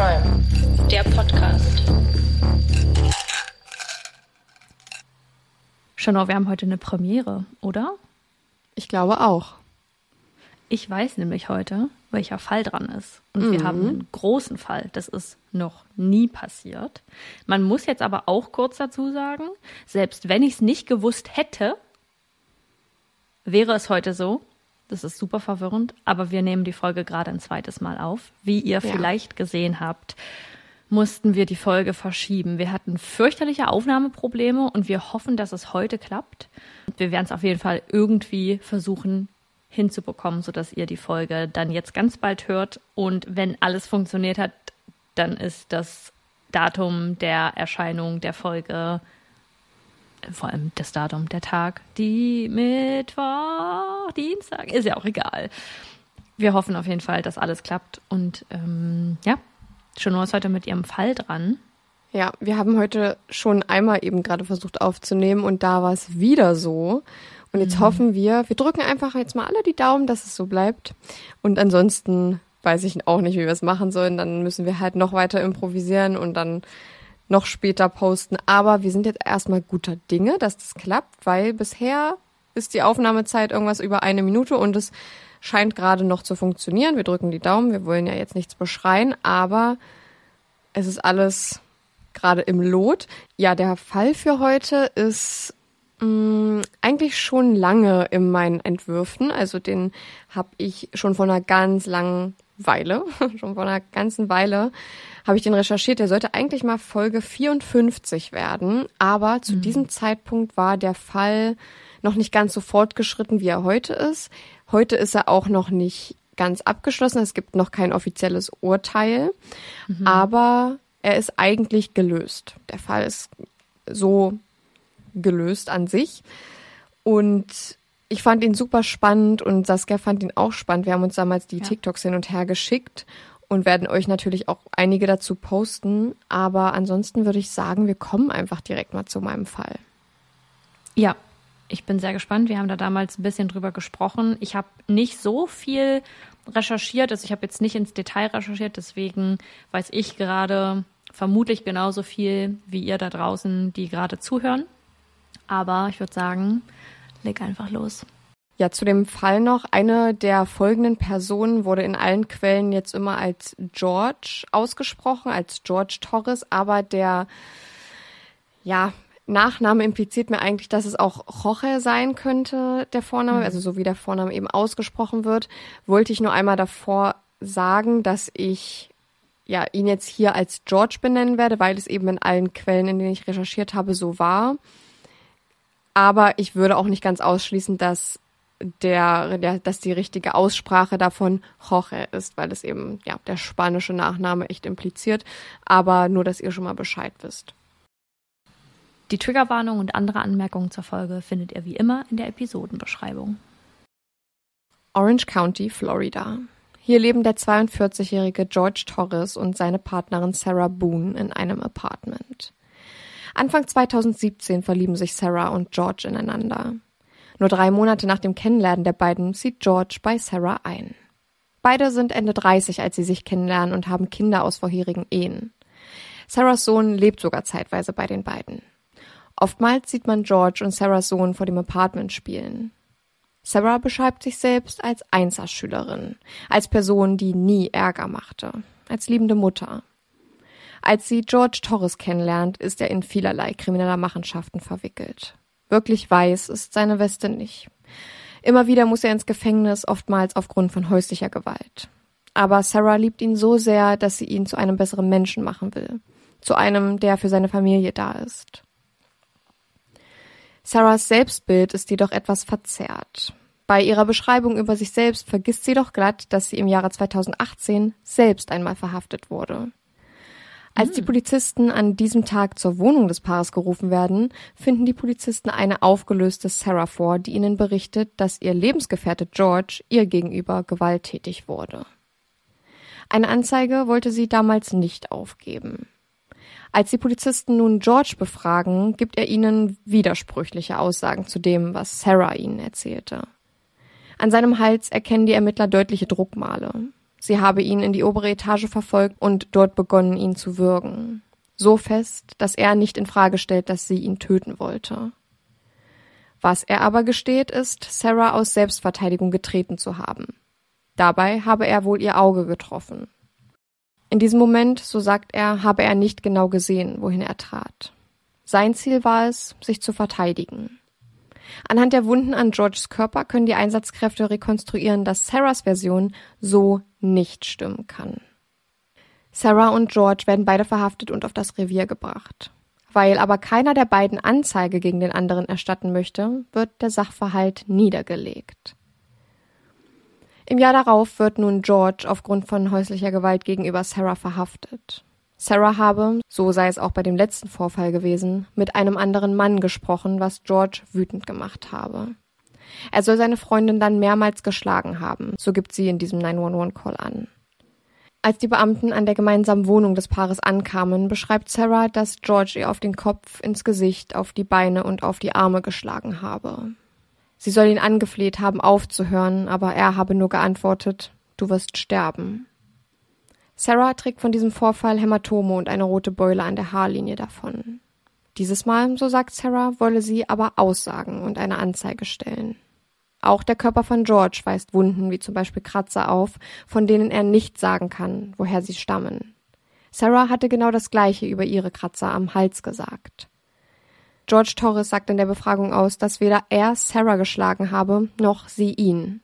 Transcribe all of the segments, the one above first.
Crime, der Podcast. Chanel, wir haben heute eine Premiere, oder? Ich glaube auch. Ich weiß nämlich heute, welcher Fall dran ist. Und mhm. wir haben einen großen Fall. Das ist noch nie passiert. Man muss jetzt aber auch kurz dazu sagen, selbst wenn ich es nicht gewusst hätte, wäre es heute so. Das ist super verwirrend, aber wir nehmen die Folge gerade ein zweites Mal auf. Wie ihr ja. vielleicht gesehen habt, mussten wir die Folge verschieben. Wir hatten fürchterliche Aufnahmeprobleme und wir hoffen, dass es heute klappt. Wir werden es auf jeden Fall irgendwie versuchen, hinzubekommen, sodass ihr die Folge dann jetzt ganz bald hört. Und wenn alles funktioniert hat, dann ist das Datum der Erscheinung der Folge, vor allem das Datum, der Tag, die Mittwoch, Dienstag, ist ja auch egal. Wir hoffen auf jeden Fall, dass alles klappt. Und ähm, ja, Chanel ist heute mit ihrem Fall dran. Ja, wir haben heute schon einmal eben gerade versucht aufzunehmen und da war es wieder so. Und jetzt mhm. hoffen wir, wir drücken einfach jetzt mal alle die Daumen, dass es so bleibt. Und ansonsten weiß ich auch nicht, wie wir es machen sollen. Dann müssen wir halt noch weiter improvisieren und dann noch später posten. Aber wir sind jetzt erstmal guter Dinge, dass das klappt, weil bisher ist die Aufnahmezeit irgendwas über eine Minute und es scheint gerade noch zu funktionieren. Wir drücken die Daumen. Wir wollen ja jetzt nichts beschreien, aber es ist alles gerade im Lot. Ja, der Fall für heute ist mh, mm, eigentlich schon lange in meinen Entwürfen. Also den habe ich schon vor einer ganz langen Weile, schon vor einer ganzen Weile, habe ich den recherchiert. Der sollte eigentlich mal Folge 54 werden, aber zu mhm. diesem Zeitpunkt war der Fall noch nicht ganz so fortgeschritten, wie er heute ist. Heute ist er auch noch nicht ganz abgeschlossen. Es gibt noch kein offizielles Urteil, mhm. aber er ist eigentlich gelöst. Der Fall ist so gelöst an sich. Und ich fand ihn super spannend und Saskia fand ihn auch spannend. Wir haben uns damals die ja. TikToks hin und her geschickt und werden euch natürlich auch einige dazu posten. Aber ansonsten würde ich sagen, wir kommen einfach direkt mal zu meinem Fall. Ja, ich bin sehr gespannt. Wir haben da damals ein bisschen drüber gesprochen. Ich habe nicht so viel recherchiert, also ich habe jetzt nicht ins Detail recherchiert, deswegen weiß ich gerade vermutlich genauso viel wie ihr da draußen, die gerade zuhören. Aber ich würde sagen, leg einfach los. Ja, zu dem Fall noch. Eine der folgenden Personen wurde in allen Quellen jetzt immer als George ausgesprochen, als George Torres, aber der, ja, Nachname impliziert mir eigentlich, dass es auch Jorge sein könnte, der Vorname, mhm. also so wie der Vorname eben ausgesprochen wird. Wollte ich nur einmal davor sagen, dass ich ja ihn jetzt hier als George benennen werde, weil es eben in allen Quellen, in denen ich recherchiert habe, so war. Aber ich würde auch nicht ganz ausschließen, dass der, der, dass die richtige Aussprache davon Jorge ist, weil es eben ja der spanische Nachname echt impliziert. Aber nur, dass ihr schon mal Bescheid wisst. Die Triggerwarnung und andere Anmerkungen zur Folge findet ihr wie immer in der Episodenbeschreibung. Orange County, Florida. Hier leben der 42-jährige George Torres und seine Partnerin Sarah Boone in einem Apartment. Anfang 2017 verlieben sich Sarah und George ineinander. Nur drei Monate nach dem Kennenlernen der beiden zieht George bei Sarah ein. Beide sind Ende 30, als sie sich kennenlernen und haben Kinder aus vorherigen Ehen. Sarahs Sohn lebt sogar zeitweise bei den beiden. Oftmals sieht man George und Sarahs Sohn vor dem Apartment spielen. Sarah beschreibt sich selbst als Einserschülerin, als Person, die nie Ärger machte, als liebende Mutter. Als sie George Torres kennenlernt, ist er in vielerlei krimineller Machenschaften verwickelt. Wirklich weiß ist seine Weste nicht. Immer wieder muss er ins Gefängnis, oftmals aufgrund von häuslicher Gewalt. Aber Sarah liebt ihn so sehr, dass sie ihn zu einem besseren Menschen machen will. Zu einem, der für seine Familie da ist. Sarahs Selbstbild ist jedoch etwas verzerrt. Bei ihrer Beschreibung über sich selbst vergisst sie doch glatt, dass sie im Jahre 2018 selbst einmal verhaftet wurde. Als die hm. Polizisten an diesem Tag zur Wohnung des Paares gerufen werden, finden die Polizisten eine aufgelöste Sarah vor, die ihnen berichtet, dass ihr Lebensgefährte George ihr gegenüber gewalttätig wurde. Eine Anzeige wollte sie damals nicht aufgeben. Als die Polizisten nun George befragen, gibt er ihnen widersprüchliche Aussagen zu dem, was Sarah ihnen erzählte. An seinem Hals erkennen die Ermittler deutliche Druckmale. Sie habe ihn in die obere Etage verfolgt und dort begonnen, ihn zu würgen. So fest, dass er nicht in Frage stellt, dass sie ihn töten wollte. Was er aber gesteht, ist, Sarah aus Selbstverteidigung getreten zu haben. Dabei habe er wohl ihr Auge getroffen. In diesem Moment, so sagt er, habe er nicht genau gesehen, wohin er trat. Sein Ziel war es, sich zu verteidigen. Anhand der Wunden an Georges Körper können die Einsatzkräfte rekonstruieren, dass Sarahs Version so nicht stimmen kann. Sarah und George werden beide verhaftet und auf das Revier gebracht. Weil aber keiner der beiden Anzeige gegen den anderen erstatten möchte, wird der Sachverhalt niedergelegt. Im Jahr darauf wird nun George aufgrund von häuslicher Gewalt gegenüber Sarah verhaftet. Sarah habe, so sei es auch bei dem letzten Vorfall gewesen, mit einem anderen Mann gesprochen, was George wütend gemacht habe. Er soll seine Freundin dann mehrmals geschlagen haben, so gibt sie in diesem 911-Call an. Als die Beamten an der gemeinsamen Wohnung des Paares ankamen, beschreibt Sarah, dass George ihr auf den Kopf, ins Gesicht, auf die Beine und auf die Arme geschlagen habe. Sie soll ihn angefleht haben, aufzuhören, aber er habe nur geantwortet, du wirst sterben. Sarah trägt von diesem Vorfall Hämatome und eine rote Beule an der Haarlinie davon. Dieses Mal, so sagt Sarah, wolle sie aber aussagen und eine Anzeige stellen. Auch der Körper von George weist Wunden wie zum Beispiel Kratzer auf, von denen er nicht sagen kann, woher sie stammen. Sarah hatte genau das gleiche über ihre Kratzer am Hals gesagt. George Torres sagt in der Befragung aus, dass weder er Sarah geschlagen habe, noch sie ihn.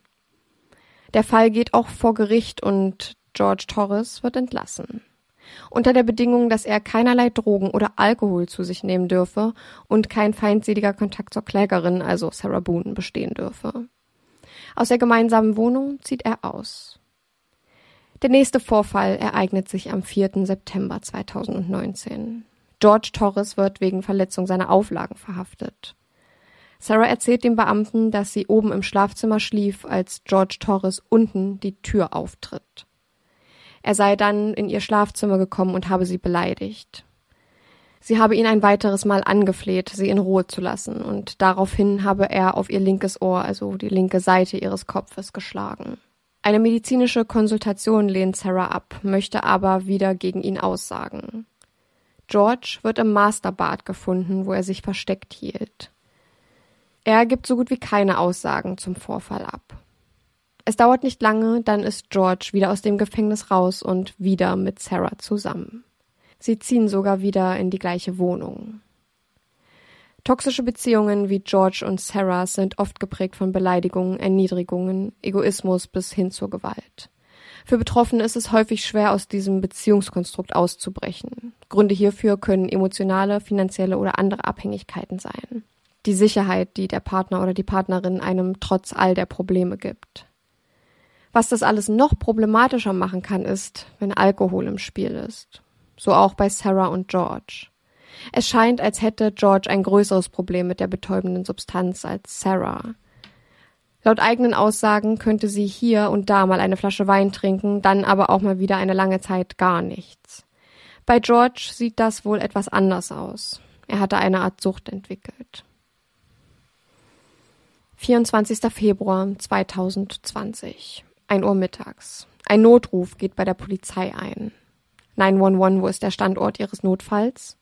Der Fall geht auch vor Gericht und George Torres wird entlassen. Unter der Bedingung, dass er keinerlei Drogen oder Alkohol zu sich nehmen dürfe und kein feindseliger Kontakt zur Klägerin, also Sarah Boone, bestehen dürfe. Aus der gemeinsamen Wohnung zieht er aus. Der nächste Vorfall ereignet sich am 4. September 2019. George Torres wird wegen Verletzung seiner Auflagen verhaftet. Sarah erzählt dem Beamten, dass sie oben im Schlafzimmer schlief, als George Torres unten die Tür auftritt. Er sei dann in ihr Schlafzimmer gekommen und habe sie beleidigt. Sie habe ihn ein weiteres Mal angefleht, sie in Ruhe zu lassen, und daraufhin habe er auf ihr linkes Ohr, also die linke Seite ihres Kopfes, geschlagen. Eine medizinische Konsultation lehnt Sarah ab, möchte aber wieder gegen ihn aussagen. George wird im Masterbad gefunden, wo er sich versteckt hielt. Er gibt so gut wie keine Aussagen zum Vorfall ab. Es dauert nicht lange, dann ist George wieder aus dem Gefängnis raus und wieder mit Sarah zusammen. Sie ziehen sogar wieder in die gleiche Wohnung. Toxische Beziehungen wie George und Sarah sind oft geprägt von Beleidigungen, Erniedrigungen, Egoismus bis hin zur Gewalt. Für Betroffene ist es häufig schwer, aus diesem Beziehungskonstrukt auszubrechen. Gründe hierfür können emotionale, finanzielle oder andere Abhängigkeiten sein. Die Sicherheit, die der Partner oder die Partnerin einem trotz all der Probleme gibt. Was das alles noch problematischer machen kann, ist, wenn Alkohol im Spiel ist. So auch bei Sarah und George. Es scheint, als hätte George ein größeres Problem mit der betäubenden Substanz als Sarah. Laut eigenen Aussagen könnte sie hier und da mal eine Flasche Wein trinken, dann aber auch mal wieder eine lange Zeit gar nichts. Bei George sieht das wohl etwas anders aus. Er hatte eine Art Sucht entwickelt. 24. Februar 2020. 1 Uhr mittags. Ein Notruf geht bei der Polizei ein. 911, wo ist der Standort Ihres Notfalls?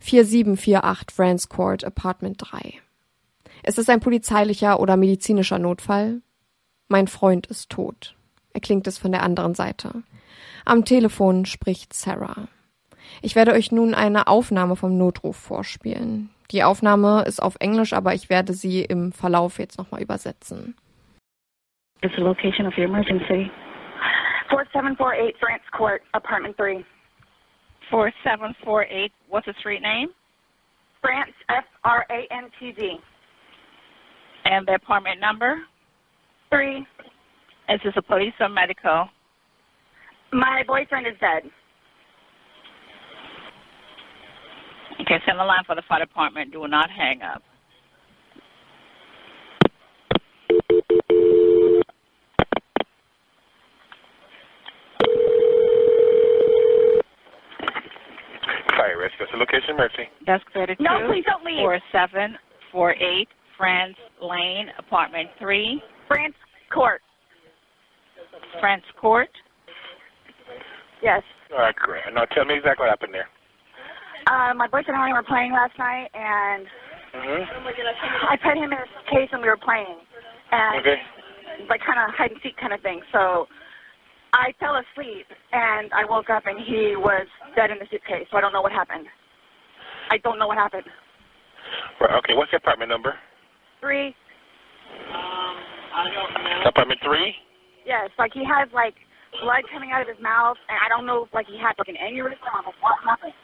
4748 France Court, Apartment 3. Ist es ein polizeilicher oder medizinischer Notfall? Mein Freund ist tot. Erklingt es von der anderen Seite. Am Telefon spricht Sarah. Ich werde euch nun eine Aufnahme vom Notruf vorspielen. Die Aufnahme ist auf Englisch, aber ich werde sie im Verlauf jetzt nochmal übersetzen. Is the location of your emergency? 4748 France Court, apartment 3. 4748, what's the street name? France, F R A N T Z. And the apartment number? 3. Is this a police or medical? My boyfriend is dead. Okay, send the line for the fire department. Do not hang up. Fire risk. That's the location, Mercy. Desk 32. No, please don't leave. 4748 France Lane, apartment 3, France Court. France Court. Yes. All right, great. Now tell me exactly what happened there. Uh, my boyfriend and I were playing last night, and Mm-hmm. I put him in his case and we were playing, and Okay. like kind of hide and seek kind of thing. So I fell asleep, and I woke up, and he was dead in the suitcase. So I don't know what happened. I don't know what happened. Right, okay, what's your apartment number? Three. Um, Apartment three? Yes, like he has like blood coming out of his mouth, and I don't know if like he had like an aneurysm or what happened.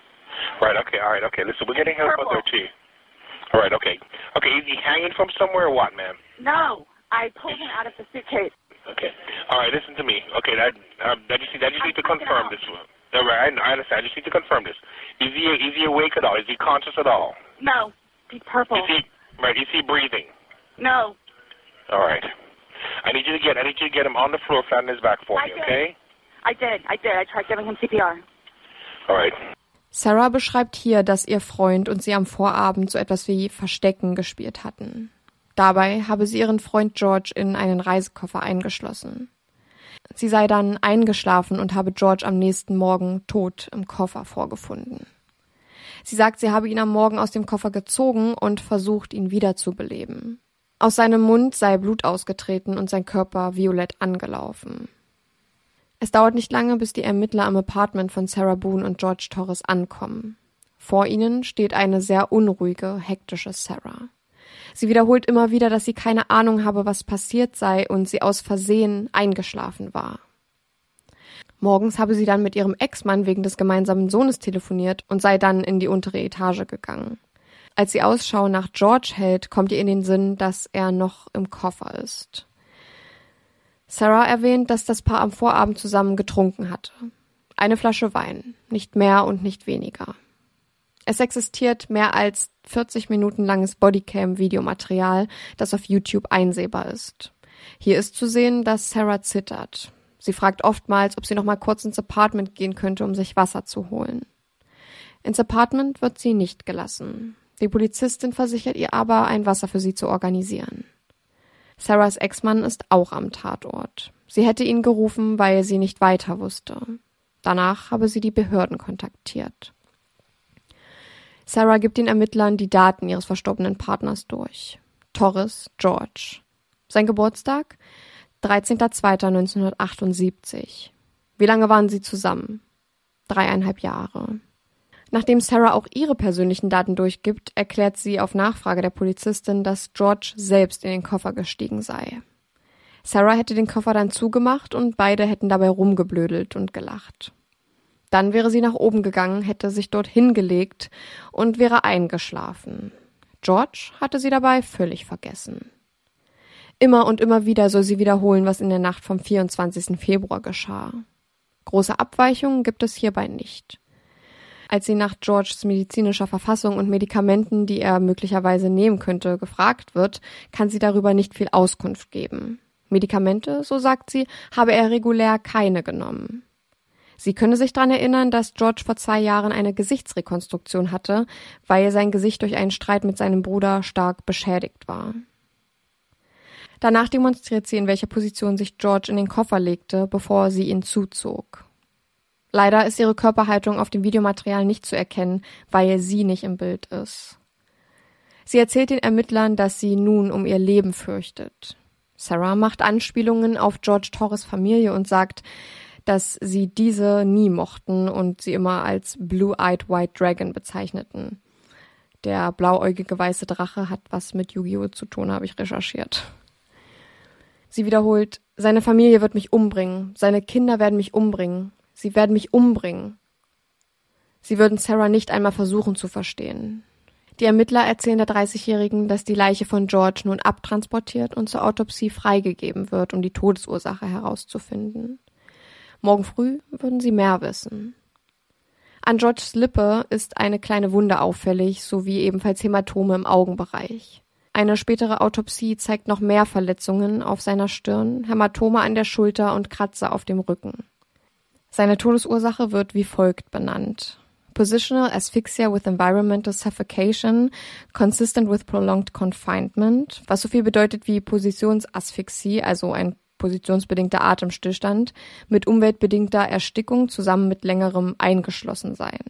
Right, okay, all right, okay. Listen, we're getting help out there too. All right, okay. Okay, is he hanging from somewhere or what, ma'am? No, I pulled him out of the suitcase. Okay. All right, listen to me. Okay, that um, I just I just need to confirm this. All right, I, I understand. I just need to confirm this. Is he is he awake at all? Is he conscious at all? No, he's purple. Is he right? Is he breathing? No, All right. I need you to get I need you to get him on the floor, flat on his back for I me, did. okay? I did. I did. I tried giving him CPR. All right. Sarah beschreibt hier, dass ihr Freund und sie am Vorabend so etwas wie Verstecken gespielt hatten. Dabei habe sie ihren Freund George in einen Reisekoffer eingeschlossen. Sie sei dann eingeschlafen und habe George am nächsten Morgen tot im Koffer vorgefunden. Sie sagt, sie habe ihn am Morgen aus dem Koffer gezogen und versucht, ihn wiederzubeleben. Aus seinem Mund sei Blut ausgetreten und sein Körper violett angelaufen. Es dauert nicht lange, bis die Ermittler am Apartment von Sarah Boone und George Torres ankommen. Vor ihnen steht eine sehr unruhige, hektische Sarah. Sie wiederholt immer wieder, dass sie keine Ahnung habe, was passiert sei und sie aus Versehen eingeschlafen war. Morgens habe sie dann mit ihrem Ex-Mann wegen des gemeinsamen Sohnes telefoniert und sei dann in die untere Etage gegangen. Als sie Ausschau nach George hält, kommt ihr in den Sinn, dass er noch im Koffer ist. Sarah erwähnt, dass das Paar am Vorabend zusammen getrunken hatte. Eine Flasche Wein, nicht mehr und nicht weniger. Es existiert mehr als 40 Minuten langes Bodycam-Videomaterial, das auf YouTube einsehbar ist. Hier ist zu sehen, dass Sarah zittert. Sie fragt oftmals, ob sie noch mal kurz ins Apartment gehen könnte, um sich Wasser zu holen. Ins Apartment wird sie nicht gelassen. Die Polizistin versichert ihr aber, ein Wasser für sie zu organisieren. Sarahs Ex-Mann ist auch am Tatort. Sie hätte ihn gerufen, weil sie nicht weiter wusste. Danach habe sie die Behörden kontaktiert. Sarah gibt den Ermittlern die Daten ihres verstorbenen Partners durch. Torres George. Sein Geburtstag? 13.02.1978. Wie lange waren sie zusammen? Dreieinhalb Jahre. Nachdem Sarah auch ihre persönlichen Daten durchgibt, erklärt sie auf Nachfrage der Polizistin, dass George selbst in den Koffer gestiegen sei. Sarah hätte den Koffer dann zugemacht und beide hätten dabei rumgeblödelt und gelacht. Dann wäre sie nach oben gegangen, hätte sich dort hingelegt und wäre eingeschlafen. George hatte sie dabei völlig vergessen. Immer und immer wieder soll sie wiederholen, was in der Nacht vom 24. Februar geschah. Große Abweichungen gibt es hierbei nicht. Als sie nach Georges medizinischer Verfassung und Medikamenten, die er möglicherweise nehmen könnte, gefragt wird, kann sie darüber nicht viel Auskunft geben. Medikamente, so sagt sie, habe er regulär keine genommen. Sie könne sich daran erinnern, dass George vor zwei Jahren eine Gesichtsrekonstruktion hatte, weil sein Gesicht durch einen Streit mit seinem Bruder stark beschädigt war. Danach demonstriert sie, in welcher Position sich George in den Koffer legte, bevor sie ihn zuzog. Leider ist ihre Körperhaltung auf dem Videomaterial nicht zu erkennen, weil sie nicht im Bild ist. Sie erzählt den Ermittlern, dass sie nun um ihr Leben fürchtet. Sarah macht Anspielungen auf George Torres Familie und sagt, dass sie diese nie mochten und sie immer als Blue-Eyed White Dragon bezeichneten. Der blauäugige weiße Drache hat was mit Yu-Gi-Oh! zu tun, habe ich recherchiert. Sie wiederholt, seine Familie wird mich umbringen, seine Kinder werden mich umbringen, sie werden mich umbringen. Sie würden Sarah nicht einmal versuchen zu verstehen. Die Ermittler erzählen der 30-Jährigen, dass die Leiche von George nun abtransportiert und zur Autopsie freigegeben wird, um die Todesursache herauszufinden. Morgen früh würden sie mehr wissen. An Georges Lippe ist eine kleine Wunde auffällig, sowie ebenfalls Hämatome im Augenbereich. Eine spätere Autopsie zeigt noch mehr Verletzungen auf seiner Stirn, Hämatome an der Schulter und Kratzer auf dem Rücken. Seine Todesursache wird wie folgt benannt. Positional asphyxia with environmental suffocation consistent with prolonged confinement, was so viel bedeutet wie Positionsasphyxie, also ein positionsbedingter Atemstillstand, mit umweltbedingter Erstickung zusammen mit längerem Eingeschlossensein.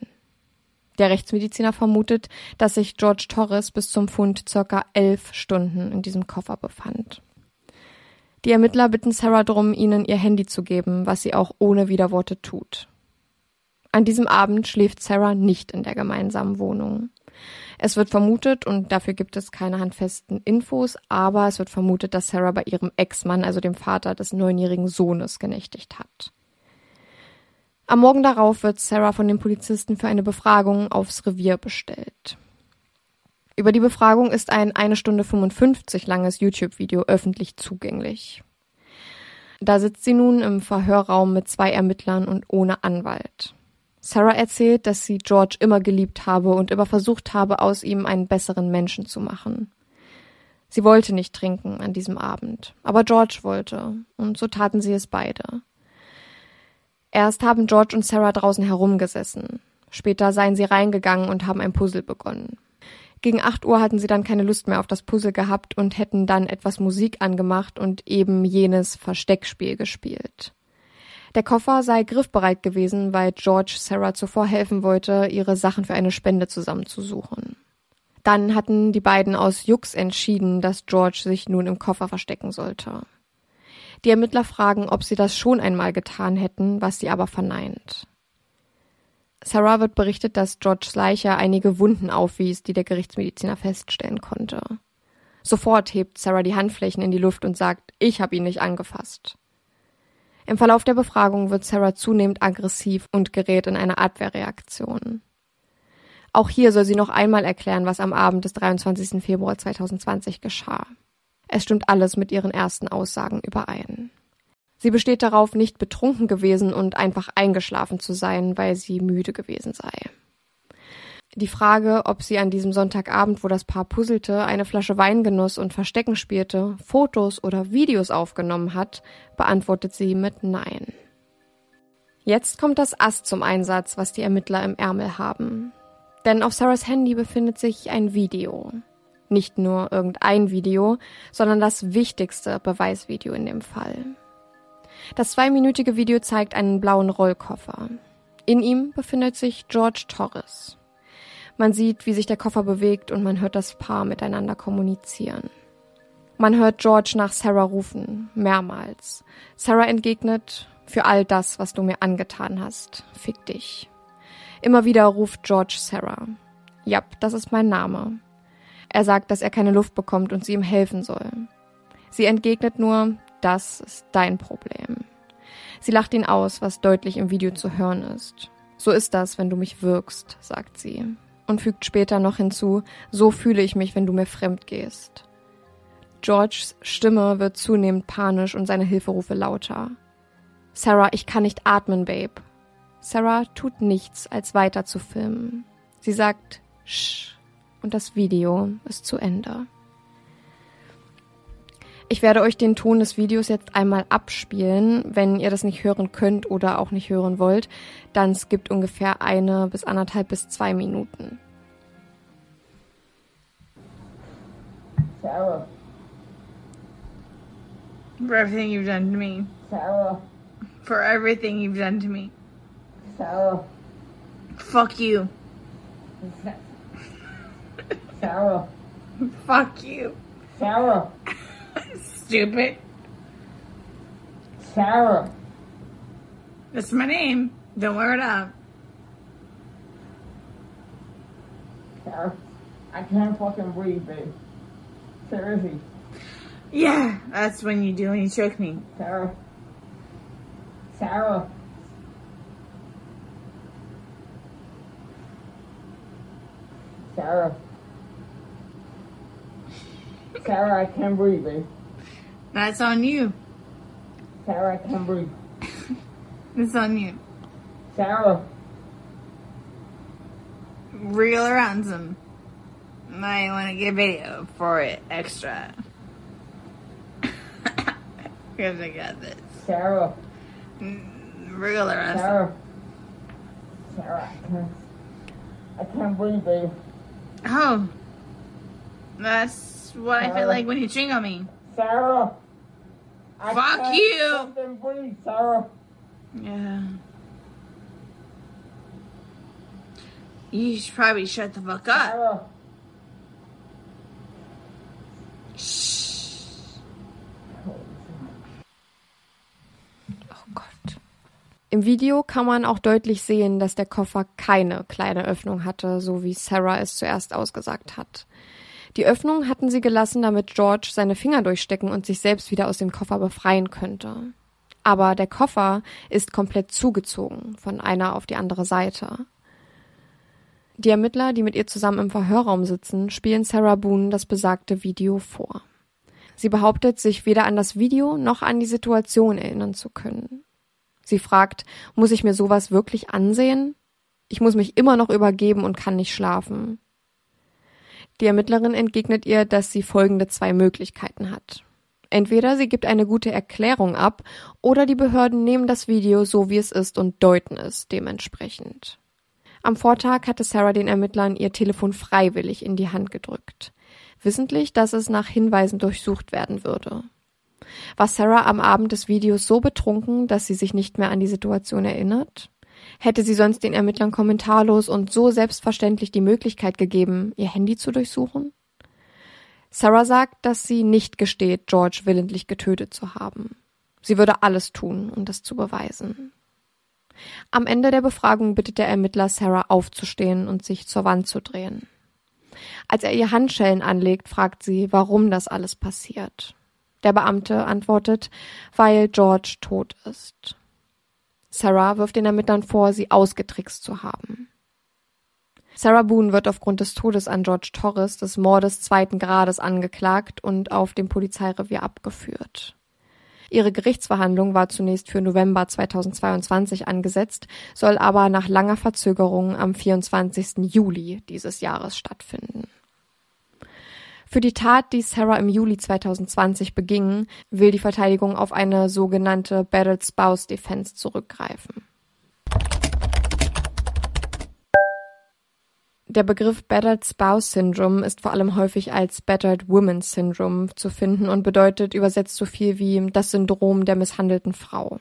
Der Rechtsmediziner vermutet, dass sich George Torres bis zum Fund circa elf Stunden in diesem Koffer befand. Die Ermittler bitten Sarah darum, ihnen ihr Handy zu geben, was sie auch ohne Widerworte tut. An diesem Abend schläft Sarah nicht in der gemeinsamen Wohnung. Es wird vermutet, und dafür gibt es keine handfesten Infos, aber es wird vermutet, dass Sarah bei ihrem Ex-Mann, also dem Vater des neunjährigen Sohnes, genächtigt hat. Am Morgen darauf wird Sarah von den Polizisten für eine Befragung aufs Revier bestellt. Über die Befragung ist ein eine Stunde 55 langes YouTube-Video öffentlich zugänglich. Da sitzt sie nun im Verhörraum mit zwei Ermittlern und ohne Anwalt. Sarah erzählt, dass sie George immer geliebt habe und immer versucht habe, aus ihm einen besseren Menschen zu machen. Sie wollte nicht trinken an diesem Abend, aber George wollte, und so taten sie es beide. Erst haben George und Sarah draußen herumgesessen. Später seien sie reingegangen und haben ein Puzzle begonnen. Gegen acht Uhr hatten sie dann keine Lust mehr auf das Puzzle gehabt und hätten dann etwas Musik angemacht und eben jenes Versteckspiel gespielt. Der Koffer sei griffbereit gewesen, weil George Sarah zuvor helfen wollte, ihre Sachen für eine Spende zusammenzusuchen. Dann hatten die beiden aus Jux entschieden, dass George sich nun im Koffer verstecken sollte. Die Ermittler fragen, ob sie das schon einmal getan hätten, was sie aber verneint. Sarah wird berichtet, dass Georges Leiche einige Wunden aufwies, die der Gerichtsmediziner feststellen konnte. Sofort hebt Sarah die Handflächen in die Luft und sagt, ich habe ihn nicht angefasst. Im Verlauf der Befragung wird Sarah zunehmend aggressiv und gerät in eine Abwehrreaktion. Auch hier soll sie noch einmal erklären, was am Abend des 23. Februar 2020 geschah. Es stimmt alles mit ihren ersten Aussagen überein. Sie besteht darauf, nicht betrunken gewesen und einfach eingeschlafen zu sein, weil sie müde gewesen sei. Die Frage, ob sie an diesem Sonntagabend, wo das Paar puzzelte, eine Flasche Wein genoss und Verstecken spielte, Fotos oder Videos aufgenommen hat, beantwortet sie mit Nein. Jetzt kommt das Ass zum Einsatz, was die Ermittler im Ärmel haben. Denn auf Sarahs Handy befindet sich ein Video. Nicht nur irgendein Video, sondern das wichtigste Beweisvideo in dem Fall. Das zweiminütige Video zeigt einen blauen Rollkoffer. In ihm befindet sich George Torres. Man sieht, wie sich der Koffer bewegt und man hört das Paar miteinander kommunizieren. Man hört George nach Sarah rufen, mehrmals. Sarah entgegnet, für all das, was du mir angetan hast, fick dich. Immer wieder ruft George Sarah. Jap, das ist mein Name. Er sagt, dass er keine Luft bekommt und sie ihm helfen soll. Sie entgegnet nur, das ist dein Problem. Sie lacht ihn aus, was deutlich im Video zu hören ist. So ist das, wenn du mich wirkst, sagt sie. Und fügt später noch hinzu, so fühle ich mich, wenn du mir fremd gehst. Georges Stimme wird zunehmend panisch und seine Hilferufe lauter. Sarah, ich kann nicht atmen, Babe. Sarah tut nichts, als weiter zu filmen. Sie sagt, Sch und das Video ist zu Ende. Ich werde euch den Ton des Videos jetzt einmal abspielen. Wenn ihr das nicht hören könnt oder auch nicht hören wollt, dann skippt ungefähr eine bis anderthalb bis zwei Minuten. Sarah. For everything you've done to me. Sarah. For everything you've done to me. Sarah. Fuck you. Sarah. Fuck you. Sarah. Stupid. Sarah. That's my name. Don't wear it up. Sarah. I can't fucking breathe, babe. Seriously. Yeah, that's when you do when you choke me. Sarah. Sarah. Sarah. Sarah, I can't breathe, babe. That's on you. Sarah, I can't breathe. It's on you. Sarah. Real around some. Might want to get video for it extra. Because I got this. Sarah. Mm, Real around ransom. Sarah. Sarah, I can't. I can't breathe, babe. Oh. That's what I feel like when you ching on me. Sarah. I Fuck you. fucking breathe, Sarah. Yeah. You should probably shut the fuck up. Sarah. Oh Gott. Im Video kann man auch deutlich sehen, dass der Koffer keine kleine Öffnung hatte, so wie Sarah es zuerst ausgesagt hat. Die Öffnung hatten sie gelassen, damit George seine Finger durchstecken und sich selbst wieder aus dem Koffer befreien könnte. Aber der Koffer ist komplett zugezogen, von einer auf die andere Seite. Die Ermittler, die mit ihr zusammen im Verhörraum sitzen, spielen Sarah Boone das besagte Video vor. Sie behauptet, sich weder an das Video noch an die Situation erinnern zu können. Sie fragt, muss ich mir sowas wirklich ansehen? Ich muss mich immer noch übergeben und kann nicht schlafen. Die Ermittlerin entgegnet ihr, dass sie folgende zwei Möglichkeiten hat. Entweder sie gibt eine gute Erklärung ab, oder die Behörden nehmen das Video so wie es ist und deuten es dementsprechend. Am Vortag hatte Sarah den Ermittlern ihr Telefon freiwillig in die Hand gedrückt, wissentlich, dass es nach Hinweisen durchsucht werden würde. War Sarah am Abend des Videos so betrunken, dass sie sich nicht mehr an die Situation erinnert? Hätte sie sonst den Ermittlern kommentarlos und so selbstverständlich die Möglichkeit gegeben, ihr Handy zu durchsuchen? Sarah sagt, dass sie nicht gesteht, George willentlich getötet zu haben. Sie würde alles tun, um das zu beweisen. Am Ende der Befragung bittet der Ermittler Sarah aufzustehen und sich zur Wand zu drehen. Als er ihr Handschellen anlegt, fragt sie, warum das alles passiert. Der Beamte antwortet, weil George tot ist. Sarah wirft den Ermittlern vor, sie ausgetrickst zu haben. Sarah Boone wird aufgrund des Todes an George Torres des Mordes zweiten Grades angeklagt und auf dem Polizeirevier abgeführt. Ihre Gerichtsverhandlung war zunächst für November 2022 angesetzt, soll aber nach langer Verzögerung am 24. Juli dieses Jahres stattfinden. Für die Tat, die Sarah im Juli 2020 beging, will die Verteidigung auf eine sogenannte Battered Spouse Defense zurückgreifen. Der Begriff Battered Spouse Syndrome ist vor allem häufig als Battered Woman Syndrome zu finden und bedeutet übersetzt so viel wie das Syndrom der misshandelten Frau.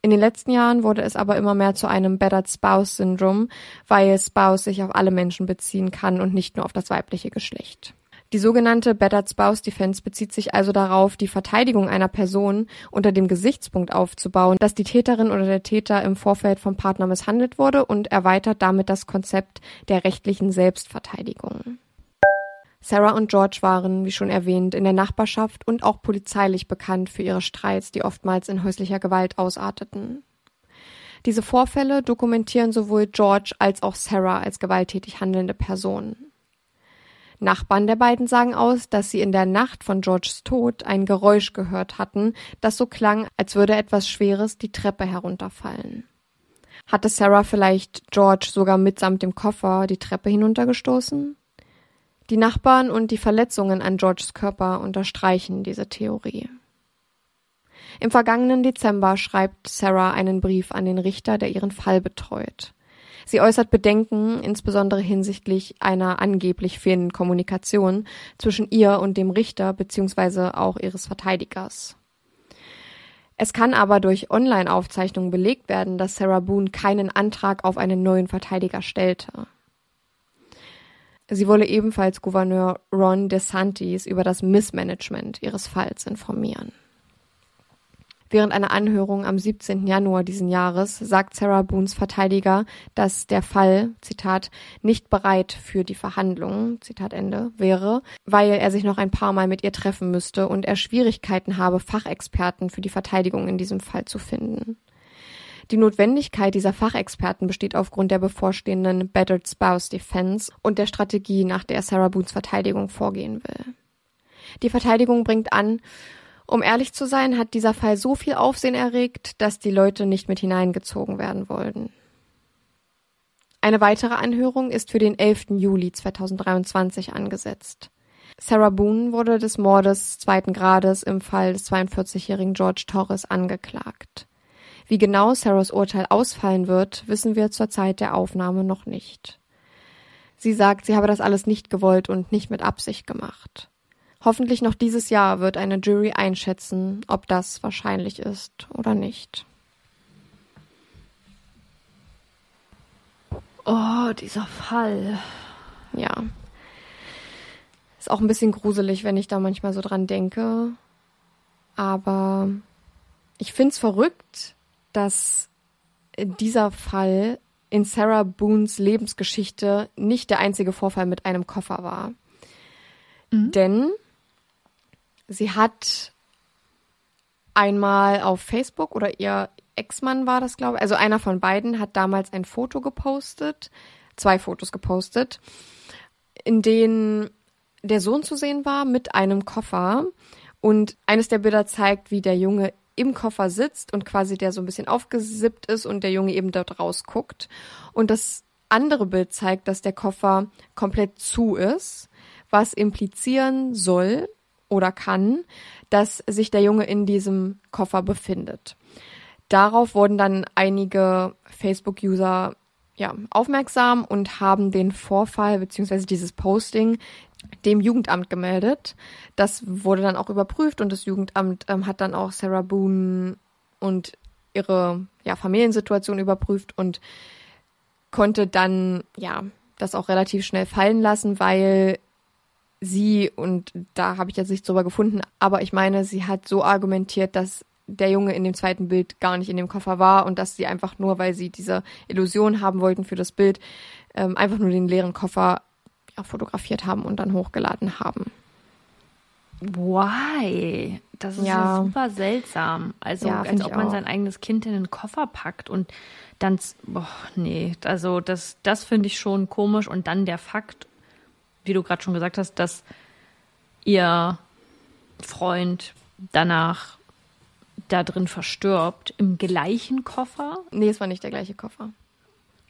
In den letzten Jahren wurde es aber immer mehr zu einem Battered Spouse Syndrome, weil Spouse sich auf alle Menschen beziehen kann und nicht nur auf das weibliche Geschlecht. Die sogenannte Battered Spouse Defense bezieht sich also darauf, die Verteidigung einer Person unter dem Gesichtspunkt aufzubauen, dass die Täterin oder der Täter im Vorfeld vom Partner misshandelt wurde und erweitert damit das Konzept der rechtlichen Selbstverteidigung. Sarah und George waren, wie schon erwähnt, in der Nachbarschaft und auch polizeilich bekannt für ihre Streits, die oftmals in häuslicher Gewalt ausarteten. Diese Vorfälle dokumentieren sowohl George als auch Sarah als gewalttätig handelnde Personen. Nachbarn der beiden sagen aus, dass sie in der Nacht von Georges Tod ein Geräusch gehört hatten, das so klang, als würde etwas Schweres die Treppe herunterfallen. Hatte Sarah vielleicht George sogar mitsamt dem Koffer die Treppe hinuntergestoßen? Die Nachbarn und die Verletzungen an Georges Körper unterstreichen diese Theorie. Im vergangenen Dezember schreibt Sarah einen Brief an den Richter, der ihren Fall betreut. Sie äußert Bedenken, insbesondere hinsichtlich einer angeblich fehlenden Kommunikation zwischen ihr und dem Richter bzw. auch ihres Verteidigers. Es kann aber durch Online-Aufzeichnungen belegt werden, dass Sarah Boone keinen Antrag auf einen neuen Verteidiger stellte. Sie wolle ebenfalls Gouverneur Ron DeSantis über das Missmanagement ihres Falls informieren. Während einer Anhörung am 17. Januar diesen Jahres sagt Sarah Boones Verteidiger, dass der Fall, Zitat, nicht bereit für die Verhandlungen, Zitat Ende, wäre, weil er sich noch ein paar Mal mit ihr treffen müsste und er Schwierigkeiten habe, Fachexperten für die Verteidigung in diesem Fall zu finden. Die Notwendigkeit dieser Fachexperten besteht aufgrund der bevorstehenden Battered Spouse Defense und der Strategie, nach der Sarah Boones Verteidigung vorgehen will. Die Verteidigung bringt an, um ehrlich zu sein, hat dieser Fall so viel Aufsehen erregt, dass die Leute nicht mit hineingezogen werden wollten. Eine weitere Anhörung ist für den 11. Juli 2023 angesetzt. Sarah Boone wurde des Mordes zweiten Grades im Fall des 42-jährigen George Torres angeklagt. Wie genau Sarahs Urteil ausfallen wird, wissen wir zur Zeit der Aufnahme noch nicht. Sie sagt, sie habe das alles nicht gewollt und nicht mit Absicht gemacht. Hoffentlich noch dieses Jahr wird eine Jury einschätzen, ob das wahrscheinlich ist oder nicht. Oh, dieser Fall. Ja. Ist auch ein bisschen gruselig, wenn ich da manchmal so dran denke. Aber ich find's verrückt, dass dieser Fall in Sarah Boones Lebensgeschichte nicht der einzige Vorfall mit einem Koffer war. Denn sie hat einmal auf Facebook oder ihr Ex-Mann war das, glaube ich, also einer von beiden hat damals ein Foto gepostet, zwei Fotos gepostet, in denen der Sohn zu sehen war mit einem Koffer. Und eines der Bilder zeigt, wie der Junge im Koffer sitzt und quasi der so ein bisschen aufgesippt ist und der Junge eben dort rausguckt. Und das andere Bild zeigt, dass der Koffer komplett zu ist, was implizieren soll oder kann, dass sich der Junge in diesem Koffer befindet. Darauf wurden dann einige Facebook-User ja, aufmerksam und haben den Vorfall bzw. dieses Posting dem Jugendamt gemeldet. Das wurde dann auch überprüft und das Jugendamt ähm, hat dann auch Sarah Boone und ihre ja, Familiensituation überprüft und konnte dann ja das auch relativ schnell fallen lassen, weil sie und da habe ich jetzt nichts drüber gefunden, aber ich meine, sie hat so argumentiert, dass der Junge in dem zweiten Bild gar nicht in dem Koffer war und dass sie einfach nur, weil sie diese Illusion haben wollten für das Bild, ähm, einfach nur den leeren Koffer ja, fotografiert haben und dann hochgeladen haben. Why? Das ist ja, Ja. super seltsam. Also, Ja, als ob man auch. sein eigenes Kind in den Koffer packt und dann, boah, nee, also das, das finde ich schon komisch. Und dann der Fakt, wie du gerade schon gesagt hast, dass ihr Freund danach da drin verstirbt, im gleichen Koffer. Nee, es war nicht der gleiche Koffer.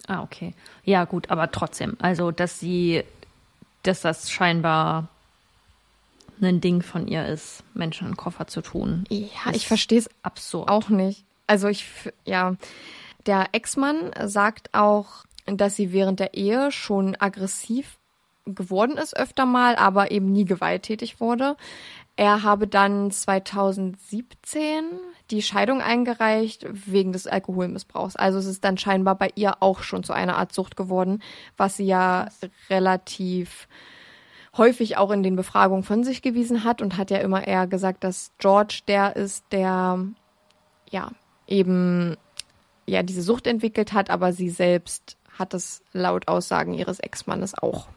Ah, okay. Ja, gut, aber trotzdem. Also, dass sie, dass das scheinbar ein Ding von ihr ist, Menschen in Koffer zu tun. Ja, ich verstehe es Absurd. auch nicht. Also ich, ja, der Ex-Mann sagt auch, dass sie während der Ehe schon aggressiv geworden ist öfter mal, aber eben nie gewalttätig wurde. Er habe dann 2017 die Scheidung eingereicht wegen des Alkoholmissbrauchs. Also es ist dann scheinbar bei ihr auch schon zu einer Art Sucht geworden, was sie ja relativ häufig auch in den Befragungen von sich gewiesen hat und hat ja immer eher gesagt, dass George der ist, der ja eben ja diese Sucht entwickelt hat, aber sie selbst hat es laut Aussagen ihres Ex-Mannes auch.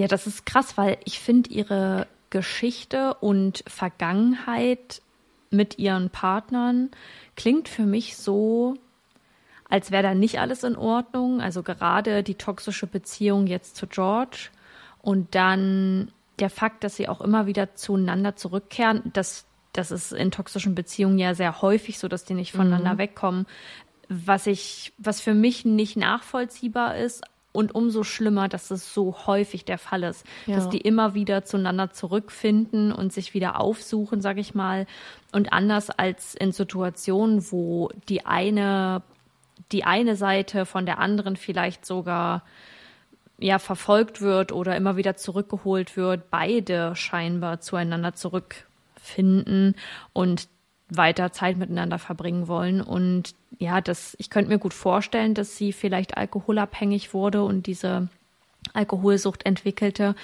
Ja, das ist krass, weil ich finde ihre Geschichte und Vergangenheit mit ihren Partnern klingt für mich so, als wäre da nicht alles in Ordnung. Also gerade die toxische Beziehung jetzt zu George und dann der Fakt, dass sie auch immer wieder zueinander zurückkehren, das, das ist in toxischen Beziehungen ja sehr häufig so, dass die nicht voneinander wegkommen. Was ich, was für mich nicht nachvollziehbar ist und umso schlimmer, dass es so häufig der Fall ist, Ja. dass die immer wieder zueinander zurückfinden und sich wieder aufsuchen, sag ich mal. Und anders als in Situationen, wo die eine, die eine Seite von der anderen vielleicht sogar ja verfolgt wird oder immer wieder zurückgeholt wird, beide scheinbar zueinander zurückfinden und weiter Zeit miteinander verbringen wollen. Und ja, das, ich könnte mir gut vorstellen, dass sie vielleicht alkoholabhängig wurde und diese Alkoholsucht entwickelte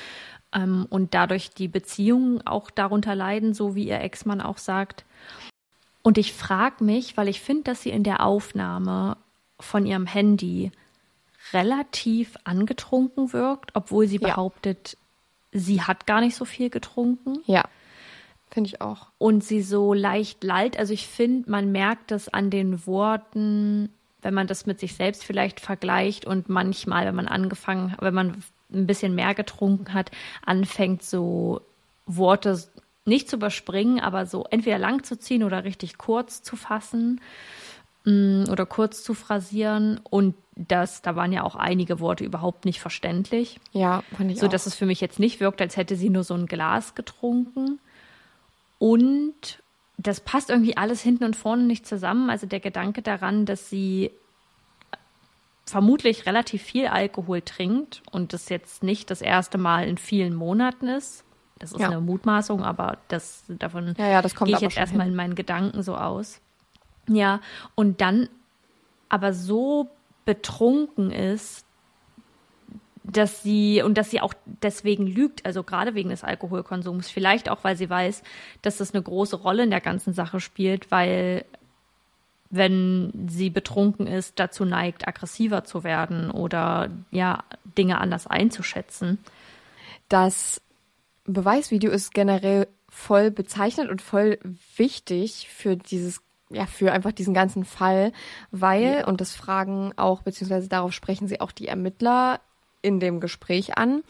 ähm, und dadurch die Beziehungen auch darunter leiden, so wie ihr Ex-Mann auch sagt. Und ich frage mich, weil ich finde, dass sie in der Aufnahme von ihrem Handy relativ angetrunken wirkt, obwohl sie Ja. behauptet, sie hat gar nicht so viel getrunken Ja, finde ich auch. und sie so leicht lallt. Also ich finde, man merkt das an den Worten, wenn man das mit sich selbst vielleicht vergleicht und manchmal, wenn man angefangen, wenn man ein bisschen mehr getrunken hat, anfängt so Worte nicht zu überspringen, aber so entweder lang zu ziehen oder richtig kurz zu fassen mm, oder kurz zu phrasieren. Und das, da waren ja auch einige Worte überhaupt nicht verständlich Ja, fand ich so dass es für mich jetzt nicht wirkt, als hätte sie nur so ein Glas getrunken. Und das passt irgendwie alles hinten und vorne nicht zusammen. Also der Gedanke daran, dass sie vermutlich relativ viel Alkohol trinkt und das jetzt nicht das erste Mal in vielen Monaten ist, das ist Ja. eine Mutmaßung, aber das davon Ja, ja, das kommt gehe ich jetzt erstmal hin. in meinen Gedanken so aus. Ja, und dann aber so betrunken ist, dass sie und dass sie auch deswegen lügt, also gerade wegen des Alkoholkonsums, vielleicht auch, weil sie weiß, dass das eine große Rolle in der ganzen Sache spielt, weil wenn sie betrunken ist, dazu neigt, aggressiver zu werden oder ja, Dinge anders einzuschätzen. Das Beweisvideo ist generell voll bezeichnet und voll wichtig für dieses, ja, für einfach diesen ganzen Fall, weil, und das fragen auch, beziehungsweise darauf sprechen sie auch die Ermittler in dem Gespräch an,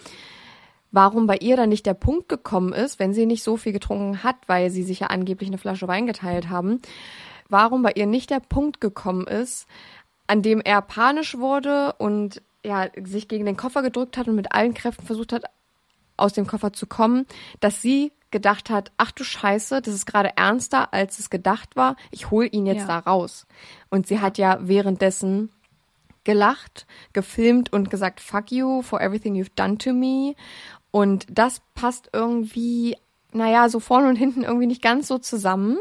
warum bei ihr dann nicht der Punkt gekommen ist, wenn sie nicht so viel getrunken hat, weil sie sich ja angeblich eine Flasche Wein geteilt haben, warum bei ihr nicht der Punkt gekommen ist, an dem er panisch wurde und ja, sich gegen den Koffer gedrückt hat und mit allen Kräften versucht hat, aus dem Koffer zu kommen, dass sie gedacht hat, ach du Scheiße, das ist gerade ernster, als es gedacht war. Ich hol ihn jetzt Ja. da raus. Und sie hat ja währenddessen gelacht, gefilmt und gesagt, fuck you for everything you've done to me. Und das passt irgendwie, naja, so vorne und hinten irgendwie nicht ganz so zusammen,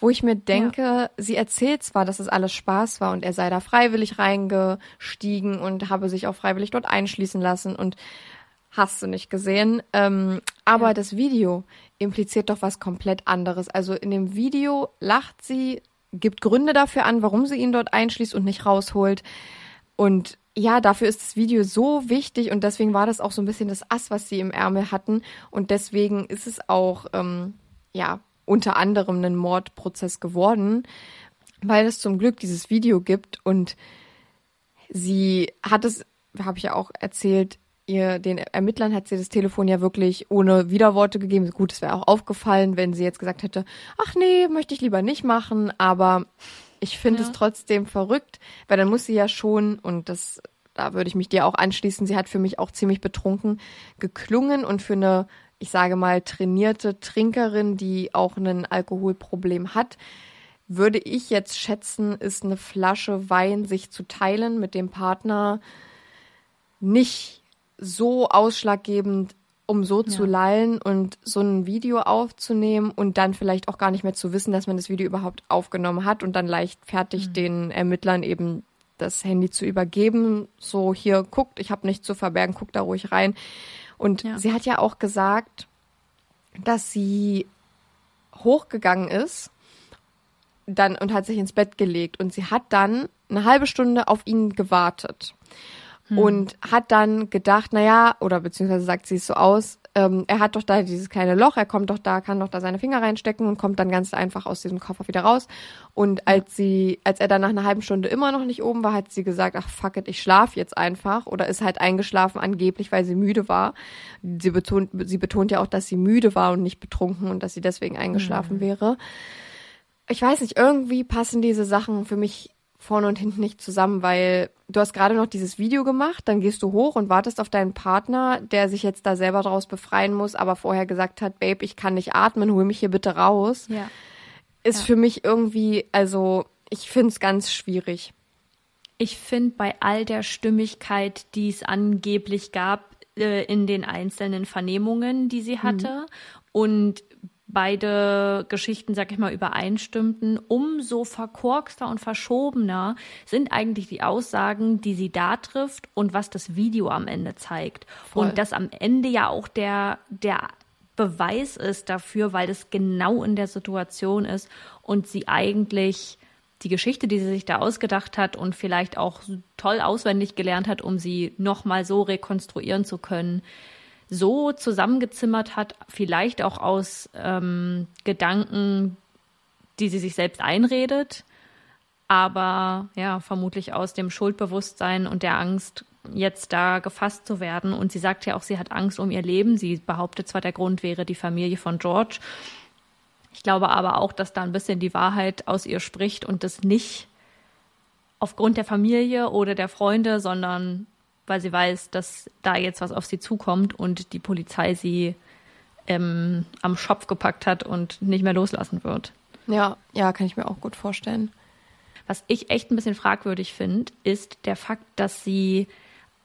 wo ich mir denke, sie erzählt zwar, dass es alles Spaß war und er sei da freiwillig reingestiegen und habe sich auch freiwillig dort einschließen lassen und hast du nicht gesehen. Ähm, aber Ja. das Video impliziert doch was komplett anderes. Also in dem Video lacht sie, gibt Gründe dafür an, warum sie ihn dort einschließt und nicht rausholt. Und ja, dafür ist das Video so wichtig und deswegen war das auch so ein bisschen das Ass, was sie im Ärmel hatten. Und deswegen ist es auch, ähm, ja, unter anderem ein Mordprozess geworden, weil es zum Glück dieses Video gibt und sie hat es, habe ich ja auch erzählt, ihr, den Ermittlern hat sie das Telefon ja wirklich ohne Widerworte gegeben. Gut, es wäre auch aufgefallen, wenn sie jetzt gesagt hätte, ach nee, möchte ich lieber nicht machen, aber ich finde Ja. es trotzdem verrückt, weil dann muss sie ja schon, und das, da würde ich mich dir auch anschließen, sie hat für mich auch ziemlich betrunken geklungen und für eine, ich sage mal, trainierte Trinkerin, die auch ein Alkoholproblem hat, würde ich jetzt schätzen, ist eine Flasche Wein sich zu teilen mit dem Partner nicht so ausschlaggebend, um so zu Ja. lallen und so ein Video aufzunehmen und dann vielleicht auch gar nicht mehr zu wissen, dass man das Video überhaupt aufgenommen hat und dann leichtfertig den Ermittlern eben das Handy zu übergeben. So, hier, guckt, ich habe nichts zu verbergen, guckt da ruhig rein. Und Ja. sie hat ja auch gesagt, dass sie hochgegangen ist dann und hat sich ins Bett gelegt und sie hat dann eine halbe Stunde auf ihn gewartet und hat dann gedacht, naja, oder beziehungsweise sagt sie es so aus, ähm, er hat doch da dieses kleine Loch, er kommt doch da, kann doch da seine Finger reinstecken und kommt dann ganz einfach aus diesem Koffer wieder raus. Und als sie, als er dann nach einer halben Stunde immer noch nicht oben war, hat sie gesagt, ach fuck it, ich schlaf jetzt einfach oder ist halt eingeschlafen angeblich, weil sie müde war. Sie betont, sie betont ja auch, dass sie müde war und nicht betrunken und dass sie deswegen eingeschlafen wäre. Ich weiß nicht, irgendwie passen diese Sachen für mich vorne und hinten nicht zusammen, weil du hast gerade noch dieses Video gemacht, dann gehst du hoch und wartest auf deinen Partner, der sich jetzt da selber draus befreien muss, aber vorher gesagt hat, Babe, ich kann nicht atmen, hol mich hier bitte raus. Ja. Ist Ja. für mich irgendwie, also ich finde es ganz schwierig. Ich finde, bei all der Stimmigkeit, die es angeblich gab äh, in den einzelnen Vernehmungen, die sie hatte, und beide Geschichten, sag ich mal, übereinstimmten, umso verkorkster und verschobener sind eigentlich die Aussagen, die sie da trifft und was das Video am Ende zeigt. Voll. Und das am Ende ja auch der, der Beweis ist dafür, weil das genau in der Situation ist und sie eigentlich die Geschichte, die sie sich da ausgedacht hat und vielleicht auch toll auswendig gelernt hat, um sie nochmal so rekonstruieren zu können, so zusammengezimmert hat, vielleicht auch aus ähm, Gedanken, die sie sich selbst einredet, aber ja, vermutlich aus dem Schuldbewusstsein und der Angst, jetzt da gefasst zu werden. Und sie sagt ja auch, sie hat Angst um ihr Leben. Sie behauptet zwar, der Grund wäre die Familie von George. Ich glaube aber auch, dass da ein bisschen die Wahrheit aus ihr spricht und das nicht aufgrund der Familie oder der Freunde, sondern weil sie weiß, dass da jetzt was auf sie zukommt und die Polizei sie ähm, am Schopf gepackt hat und nicht mehr loslassen wird. Ja, ja, kann ich mir auch gut vorstellen. Was ich echt ein bisschen fragwürdig finde, ist der Fakt, dass sie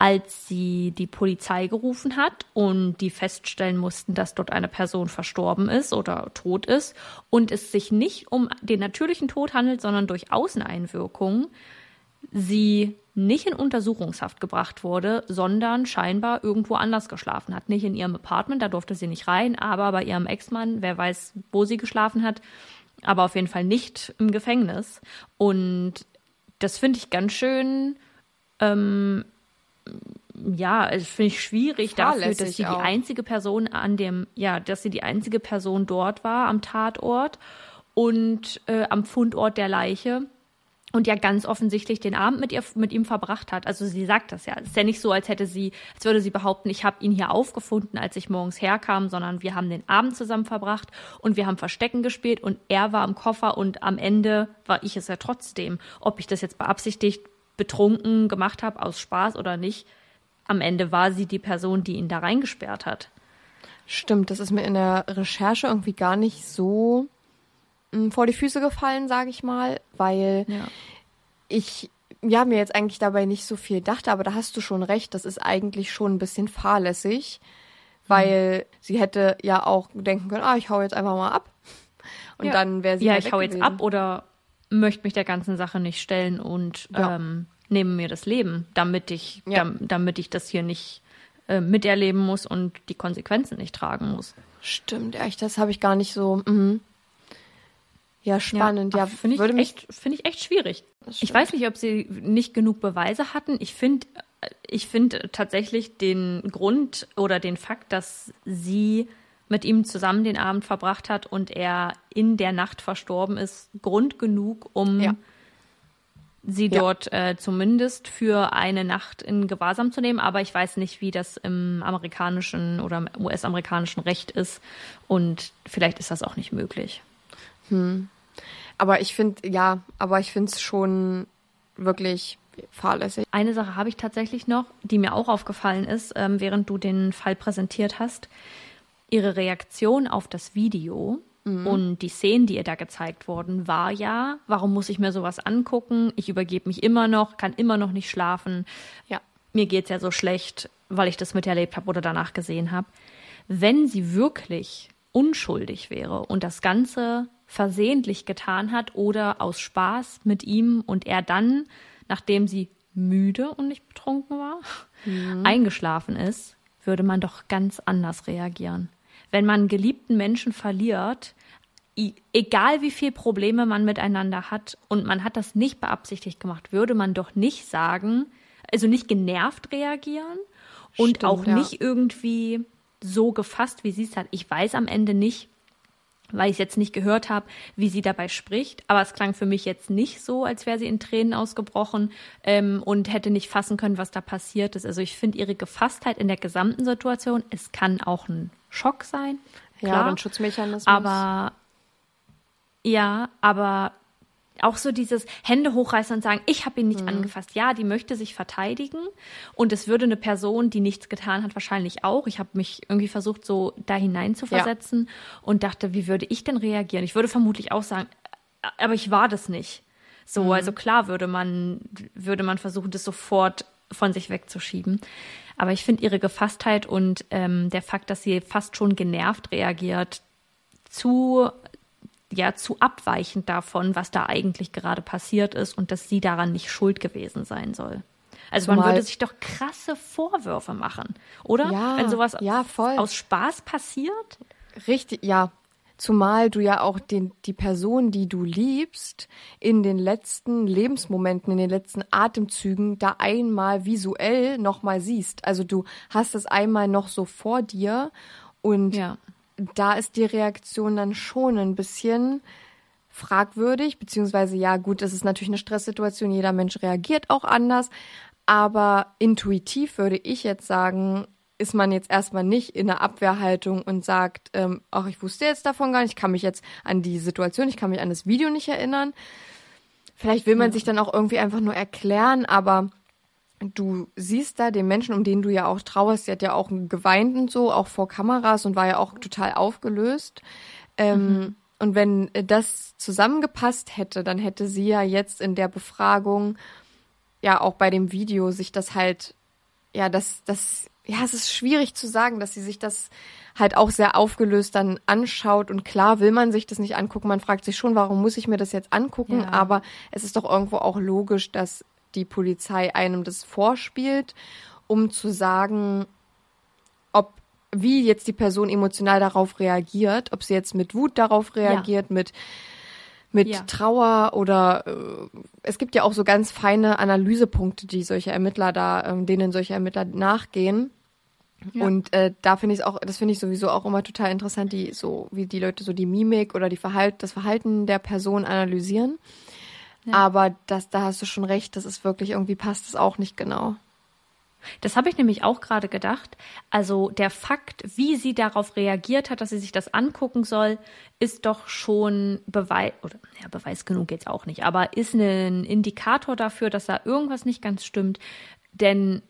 als sie die Polizei gerufen hat und die feststellen mussten, dass dort eine Person verstorben ist oder tot ist und es sich nicht um den natürlichen Tod handelt, sondern durch Außeneinwirkungen, sie nicht in Untersuchungshaft gebracht wurde, sondern scheinbar irgendwo anders geschlafen hat. Nicht in ihrem Apartment, da durfte sie nicht rein, aber bei ihrem Ex-Mann, wer weiß, wo sie geschlafen hat, aber auf jeden Fall nicht im Gefängnis. Und das finde ich ganz schön ähm, ja, finde ich schwierig dafür, dass sie auch. die einzige Person an dem, ja, dass sie die einzige Person dort war am Tatort und äh, am Fundort der Leiche und ja ganz offensichtlich den Abend mit ihr mit ihm verbracht hat. Also sie sagt das ja. Es ist ja nicht so, als hätte sie, als würde sie behaupten, ich habe ihn hier aufgefunden, als ich morgens herkam, sondern wir haben den Abend zusammen verbracht und wir haben Verstecken gespielt und er war am Koffer und am Ende war ich es ja trotzdem. Ob ich das jetzt beabsichtigt betrunken gemacht habe aus Spaß oder nicht, am Ende war sie die Person, die ihn da reingesperrt hat. Stimmt, das ist mir in der Recherche irgendwie gar nicht so vor die Füße gefallen, sage ich mal, weil Ja. ich ja mir jetzt eigentlich dabei nicht so viel dachte, aber da hast du schon recht, das ist eigentlich schon ein bisschen fahrlässig, weil sie hätte ja auch denken können, ah, ich hau jetzt einfach mal ab. Und Ja. dann wäre sie Ja, ich hau jetzt ab oder möchte mich der ganzen Sache nicht stellen und Ja. ähm, nehme mir das Leben, damit ich, Ja. dam, damit ich das hier nicht äh, miterleben muss und die Konsequenzen nicht tragen muss. Stimmt, echt, das habe ich gar nicht so. Mhm. Ja, spannend. Ja, finde ich, echt, finde ich echt schwierig. Ich weiß nicht, ob sie nicht genug Beweise hatten. Ich finde, ich finde tatsächlich den Grund oder den Fakt, dass sie mit ihm zusammen den Abend verbracht hat und er in der Nacht verstorben ist, Grund genug, um Ja. sie Ja. dort äh, zumindest für eine Nacht in Gewahrsam zu nehmen. Aber ich weiß nicht, wie das im amerikanischen oder im US-amerikanischen Recht ist. Und vielleicht ist das auch nicht möglich. Aber ich finde, ja, aber ich finde es schon wirklich fahrlässig. Eine Sache habe ich tatsächlich noch, die mir auch aufgefallen ist, ähm, während du den Fall präsentiert hast. Ihre Reaktion auf das Video und die Szenen, die ihr da gezeigt wurden, war ja, warum muss ich mir sowas angucken? Ich übergebe mich immer noch, kann immer noch nicht schlafen. Ja. Mir geht's ja so schlecht, weil ich das miterlebt habe oder danach gesehen habe. Wenn sie wirklich unschuldig wäre und das Ganze versehentlich getan hat oder aus Spaß mit ihm und er dann, nachdem sie müde und nicht betrunken war, eingeschlafen ist, würde man doch ganz anders reagieren. Wenn man einen geliebten Menschen verliert, egal wie viel Probleme man miteinander hat und man hat das nicht beabsichtigt gemacht, würde man doch nicht sagen, also nicht genervt reagieren und Stimmt, auch ja. nicht irgendwie so gefasst, wie sie es hat. Ich weiß am Ende nicht, weil ich es jetzt nicht gehört habe, wie sie dabei spricht. Aber es klang für mich jetzt nicht so, als wäre sie in Tränen ausgebrochen ähm, und hätte nicht fassen können, was da passiert ist. Also ich finde ihre Gefasstheit in der gesamten Situation, es kann auch ein Schock sein. Ja, Klar, oder ein Schutzmechanismus. aber ja, aber auch so dieses Hände hochreißen und sagen, ich habe ihn nicht angefasst. Ja, die möchte sich verteidigen und es würde eine Person, die nichts getan hat, wahrscheinlich auch. Ich habe mich irgendwie versucht, so da hinein zu Ja. versetzen und dachte, wie würde ich denn reagieren? Ich würde vermutlich auch sagen, aber ich war das nicht. So, also klar würde man, würde man versuchen, das sofort von sich wegzuschieben. Aber ich finde ihre Gefasstheit und ähm, der Fakt, dass sie fast schon genervt reagiert, zu ja zu abweichend davon, was da eigentlich gerade passiert ist und dass sie daran nicht schuld gewesen sein soll. Also man Zumal- würde sich doch krasse Vorwürfe machen, oder? Ja, Wenn sowas ja, aus Spaß passiert? Richtig, ja. Zumal du ja auch den, die Person, die du liebst, in den letzten Lebensmomenten, in den letzten Atemzügen da einmal visuell nochmal siehst. Also du hast es einmal noch so vor dir und Ja. Da ist die Reaktion dann schon ein bisschen fragwürdig, beziehungsweise ja, gut, es ist natürlich eine Stresssituation, jeder Mensch reagiert auch anders, aber intuitiv würde ich jetzt sagen, ist man jetzt erstmal nicht in der Abwehrhaltung und sagt, ähm, ach, ich wusste jetzt davon gar nicht, ich kann mich jetzt an die Situation, ich kann mich an das Video nicht erinnern. Vielleicht will man sich dann auch irgendwie einfach nur erklären, aber du siehst da den Menschen, um den du ja auch trauerst, sie hat ja auch geweint und so, auch vor Kameras und war ja auch total aufgelöst. Ähm, Und wenn das zusammengepasst hätte, dann hätte sie ja jetzt in der Befragung, ja auch bei dem Video, sich das halt ja, das, das, ja, es ist schwierig zu sagen, dass sie sich das halt auch sehr aufgelöst dann anschaut. Und klar will man sich das nicht angucken. Man fragt sich schon, warum muss ich mir das jetzt angucken? Ja. Aber es ist doch irgendwo auch logisch, dass die Polizei einem das vorspielt, um zu sagen, ob wie jetzt die Person emotional darauf reagiert, ob sie jetzt mit Wut darauf reagiert, mit mit Ja. Trauer oder äh, es gibt ja auch so ganz feine Analysepunkte, die solche Ermittler da, ähm, denen solche Ermittler nachgehen. Ja. Und äh, da finde ich auch, das finde ich sowieso auch immer total interessant, die so wie die Leute so die Mimik oder die Verhalt, das Verhalten der Person analysieren. Aber das, da hast du schon recht, das ist wirklich irgendwie passt es auch nicht genau. Das habe ich nämlich auch gerade gedacht. Also der Fakt, wie sie darauf reagiert hat, dass sie sich das angucken soll, ist doch schon Beweis, oder ja, Beweis genug jetzt auch nicht, aber ist ein Indikator dafür, dass da irgendwas nicht ganz stimmt. Denn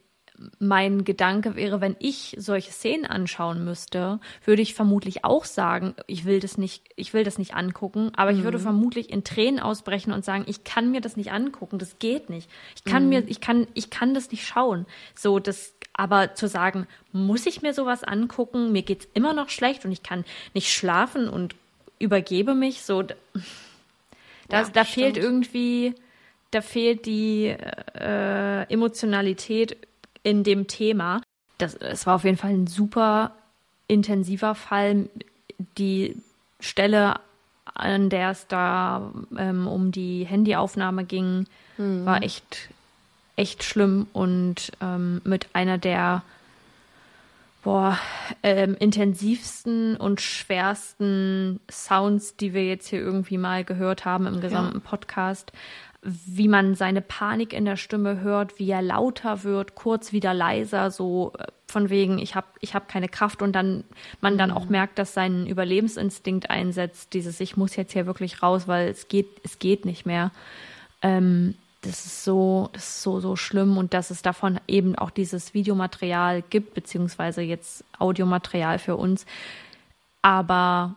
mein Gedanke wäre, wenn ich solche Szenen anschauen müsste, würde ich vermutlich auch sagen, ich will das nicht, ich will das nicht angucken, aber ich würde vermutlich in Tränen ausbrechen und sagen, ich kann mir das nicht angucken, das geht nicht. Ich kann mir, ich kann, ich kann das nicht schauen. So, das, aber zu sagen, muss ich mir sowas angucken? Mir geht's immer noch schlecht und ich kann nicht schlafen und übergebe mich, so, da, da, Ja, da fehlt irgendwie, da fehlt die äh, Emotionalität in dem Thema. Das, es war auf jeden Fall ein super intensiver Fall. Die Stelle, an der es da ähm, um die Handyaufnahme ging, war echt, echt schlimm und ähm, mit einer der boah, ähm, intensivsten und schwersten Sounds, die wir jetzt hier irgendwie mal gehört haben im gesamten Podcast. Wie man seine Panik in der Stimme hört, wie er lauter wird, kurz wieder leiser, so äh, von wegen, ich habe ich hab keine Kraft und dann man dann auch merkt, dass sein Überlebensinstinkt einsetzt, dieses, ich muss jetzt hier wirklich raus, weil es geht, es geht nicht mehr. Ähm, das ist so, das ist so, so schlimm und dass es davon eben auch dieses Videomaterial gibt, beziehungsweise jetzt Audiomaterial für uns. Aber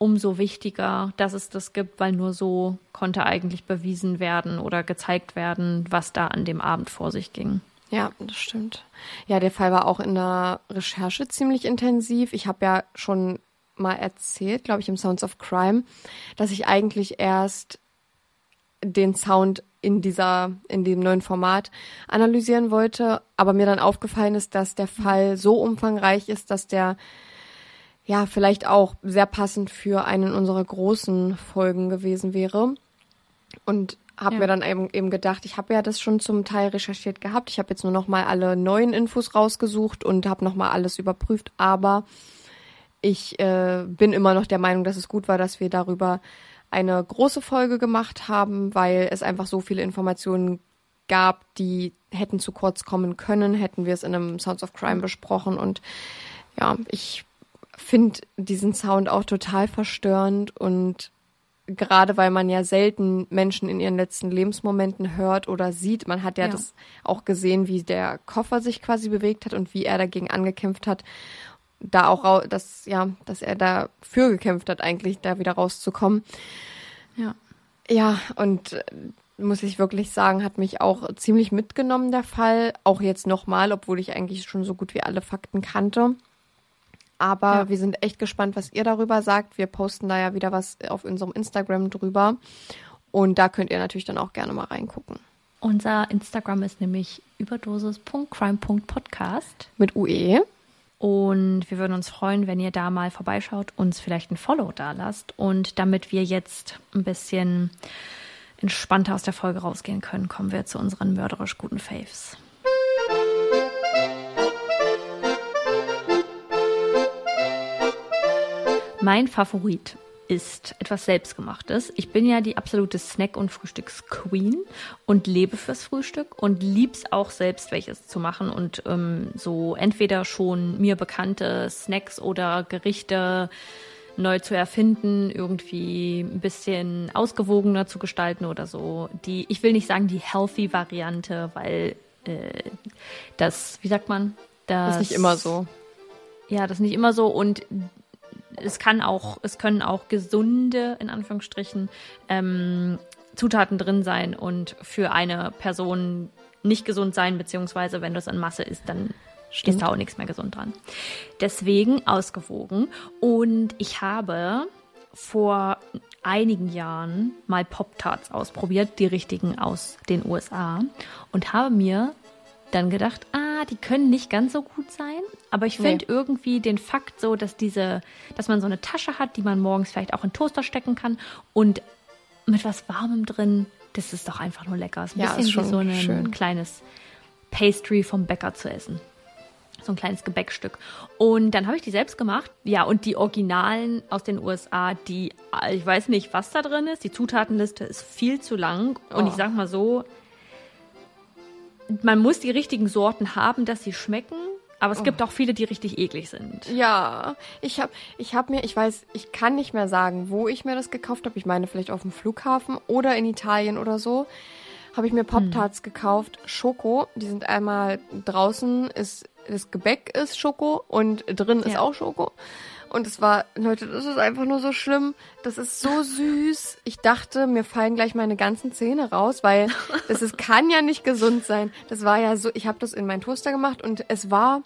umso wichtiger, dass es das gibt, weil nur so konnte eigentlich bewiesen werden oder gezeigt werden, was da an dem Abend vor sich ging. Ja, das stimmt. Ja, der Fall war auch in der Recherche ziemlich intensiv. Ich habe ja schon mal erzählt, glaube ich, im Sounds of Crime, dass ich eigentlich erst den Sound in dieser, in dem neuen Format analysieren wollte, aber mir dann aufgefallen ist, dass der Fall so umfangreich ist, dass der ja vielleicht auch sehr passend für einen unserer großen Folgen gewesen wäre. Und habe Ja. mir dann eben, eben gedacht, ich habe ja das schon zum Teil recherchiert gehabt. Ich habe jetzt nur noch mal alle neuen Infos rausgesucht und habe noch mal alles überprüft. Aber ich äh, bin immer noch der Meinung, dass es gut war, dass wir darüber eine große Folge gemacht haben, weil es einfach so viele Informationen gab, die hätten zu kurz kommen können, hätten wir es in einem Sounds of Crime besprochen. Und ja, ich finde diesen Sound auch total verstörend und gerade weil man ja selten Menschen in ihren letzten Lebensmomenten hört oder sieht. Man hat ja, Ja. das auch gesehen, wie der Koffer sich quasi bewegt hat und wie er dagegen angekämpft hat. Da auch, dass, ja, dass er dafür gekämpft hat, eigentlich da wieder rauszukommen. Ja. Ja, und äh, muss ich wirklich sagen, hat mich auch ziemlich mitgenommen, der Fall. Auch jetzt nochmal, obwohl ich eigentlich schon so gut wie alle Fakten kannte. Aber Ja. wir sind echt gespannt, was ihr darüber sagt. Wir posten da ja wieder was auf unserem Instagram drüber. Und da könnt ihr natürlich dann auch gerne mal reingucken. Unser Instagram ist nämlich überdosis.crime.podcast. Mit. UE. Und wir würden uns freuen, wenn ihr da mal vorbeischaut, uns vielleicht ein Follow da lasst. Und damit wir jetzt ein bisschen entspannter aus der Folge rausgehen können, kommen wir zu unseren mörderisch guten Faves. Mein Favorit ist etwas Selbstgemachtes. Ich bin ja die absolute Snack- und Frühstücksqueen und lebe fürs Frühstück und lieb's auch selbst, welches zu machen und ähm, so entweder schon mir bekannte Snacks oder Gerichte neu zu erfinden, irgendwie ein bisschen ausgewogener zu gestalten oder so. Die, ich will nicht sagen die healthy Variante, weil äh, das, wie sagt man, das ist nicht immer so. ja, das ist nicht immer so und es kann auch, es können auch gesunde, in Anführungsstrichen, ähm, Zutaten drin sein und für eine Person nicht gesund sein, beziehungsweise wenn du es in Masse isst, dann ist da auch nichts mehr gesund dran. Deswegen ausgewogen. Und ich habe vor einigen Jahren mal Pop-Tarts ausprobiert, die richtigen aus den USA, und habe mir dann gedacht, ah, die können nicht ganz so gut sein, aber ich finde Nee. irgendwie den Fakt so, dass diese, dass man so eine Tasche hat, die man morgens vielleicht auch in den Toaster stecken kann und mit was Warmem drin, das ist doch einfach nur lecker. Ist ein Ja, bisschen ist schon wie so ein schön. kleines Pastry vom Bäcker zu essen. So ein kleines Gebäckstück. Und dann habe ich die selbst gemacht. Ja, und die Originalen aus den USA, die, ich weiß nicht, was da drin ist. Die Zutatenliste ist viel zu lang. Und Oh. ich sag mal so, man muss die richtigen Sorten haben, dass sie schmecken. Aber es Oh. gibt auch viele, die richtig eklig sind. Ja, ich habe ich hab mir, ich weiß, ich kann nicht mehr sagen, wo ich mir das gekauft habe. Ich meine vielleicht auf dem Flughafen oder in Italien oder so. Habe ich mir Pop-Tarts gekauft, Schoko. Die sind einmal draußen, ist das Gebäck ist Schoko und drin ist Ja. auch Schoko. Und es war, Leute, das ist einfach nur so schlimm. Das ist so süß. Ich dachte, mir fallen gleich meine ganzen Zähne raus, weil das ist, kann ja nicht gesund sein. Das war ja so, ich habe das in meinen Toaster gemacht und es war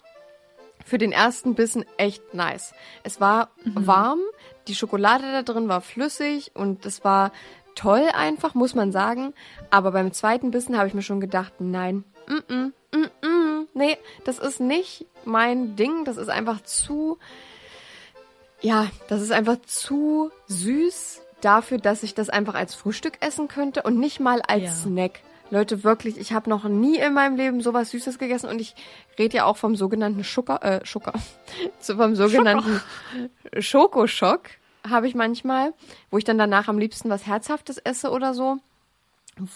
für den ersten Bissen echt nice. Es war warm, die Schokolade da drin war flüssig und es war toll einfach, muss man sagen. Aber beim zweiten Bissen habe ich mir schon gedacht, nein, mm -mm, mm -mm, nee, das ist nicht mein Ding. Das ist einfach zu, ja, das ist einfach zu süß dafür, dass ich das einfach als Frühstück essen könnte und nicht mal als Ja. Snack. Leute, wirklich, ich habe noch nie in meinem Leben sowas Süßes gegessen und ich rede ja auch vom sogenannten Schucker, äh, Schucker, so vom sogenannten Schokoschock habe ich manchmal, wo ich dann danach am liebsten was Herzhaftes esse oder so,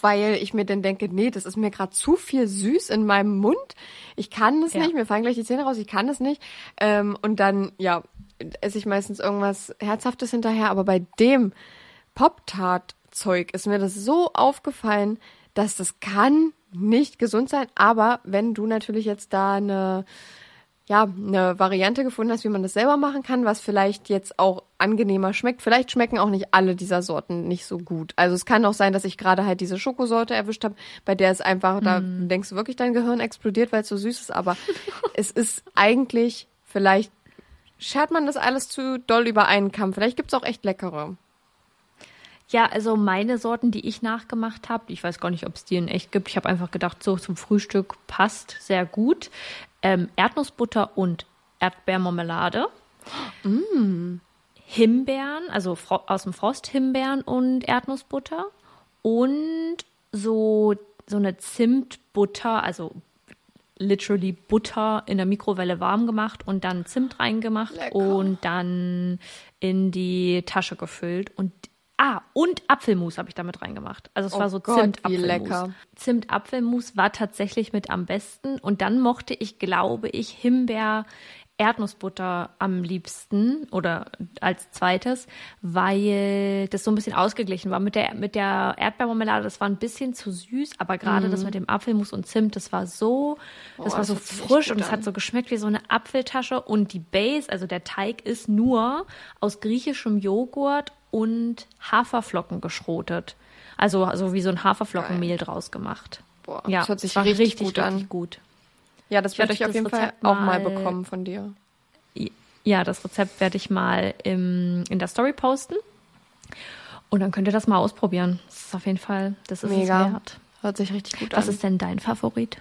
weil ich mir dann denke, nee, das ist mir gerade zu viel süß in meinem Mund. Ich kann es Ja. nicht, mir fallen gleich die Zähne raus, ich kann es nicht. Ähm, und dann, ja, esse ich meistens irgendwas Herzhaftes hinterher, aber bei dem Pop-Tart-Zeug ist mir das so aufgefallen, dass das kann nicht gesund sein. Aber wenn du natürlich jetzt da eine, ja, eine Variante gefunden hast, wie man das selber machen kann, was vielleicht jetzt auch angenehmer schmeckt. Vielleicht schmecken auch nicht alle dieser Sorten nicht so gut. Also es kann auch sein, dass ich gerade halt diese Schokosorte erwischt habe, bei der es einfach, da denkst du wirklich, dein Gehirn explodiert, weil es so süß ist. Aber es ist eigentlich, vielleicht schert man das alles zu doll über einen Kamm. Vielleicht gibt's auch echt leckere. Ja, also meine Sorten, die ich nachgemacht habe, ich weiß gar nicht, ob es die in echt gibt. Ich habe einfach gedacht, so zum Frühstück passt sehr gut. Ähm, Erdnussbutter und Erdbeermarmelade. Himbeeren, also aus dem Frost Himbeeren und Erdnussbutter. Und so, so eine Zimtbutter, also literally Butter in der Mikrowelle warm gemacht und dann Zimt reingemacht Lecker. und dann in die Tasche gefüllt und ah und Apfelmus habe ich damit reingemacht. Also es Oh war so Zimt-Apfelmus. Zimt-Apfelmus war tatsächlich mit am besten und dann mochte ich, glaube ich, Himbeer Erdnussbutter am liebsten oder als zweites, weil das so ein bisschen ausgeglichen war. Mit der, mit der Erdbeermarmelade, das war ein bisschen zu süß, aber gerade das mit dem Apfelmus und Zimt, das war so, das. Oh, war das so frisch und es hat so geschmeckt wie so eine Apfeltasche und die Base, also der Teig ist nur aus griechischem Joghurt und Haferflocken geschrotet. Also, also wie so ein Haferflockenmehl draus gemacht. Boah, Ja, das hört sich war richtig, richtig, gut richtig an. gut. Ja, das Ich werde ich euch auf jeden Fall Rezept auch mal mal- bekommen von dir. Ja, das Rezept werde ich mal im, in der Story posten. Und dann könnt ihr das mal ausprobieren. Das ist auf jeden Fall, das ist Mega. es wert. Hört sich richtig gut Was an. ist denn dein Favorit?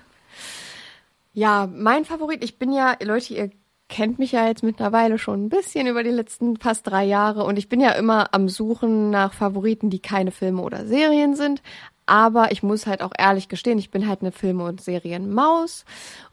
Ja, mein Favorit, ich bin ja, Leute, ihr kennt mich ja jetzt mittlerweile schon ein bisschen über die letzten fast drei Jahre und ich bin ja immer am Suchen nach Favoriten, die keine Filme oder Serien sind. Aber ich muss halt auch ehrlich gestehen, ich bin halt eine Filme- und Serienmaus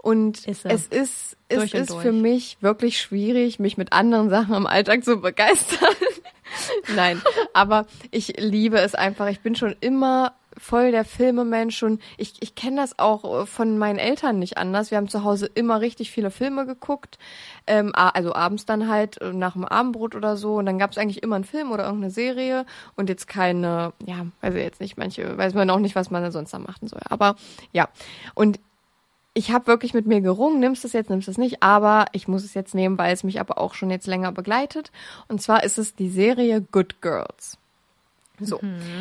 und Ist es ist, es Durch ist für mich wirklich schwierig, mich mit anderen Sachen im Alltag zu begeistern. Nein, aber ich liebe es einfach. Ich bin schon immer voll der Filmemensch und ich, ich kenne das auch äh, von meinen Eltern nicht anders. Wir haben zu Hause immer richtig viele Filme geguckt, ähm, also abends dann halt äh, nach dem Abendbrot oder so und dann gab es eigentlich immer einen Film oder irgendeine Serie und jetzt keine, ja, also jetzt nicht, manche weiß man auch nicht, was man denn sonst da machen soll. Aber ja, und ich habe wirklich mit mir gerungen, nimmst du es jetzt, nimmst du es nicht, aber ich muss es jetzt nehmen, weil es mich aber auch schon jetzt länger begleitet. Und zwar ist es die Serie Good Girls. So,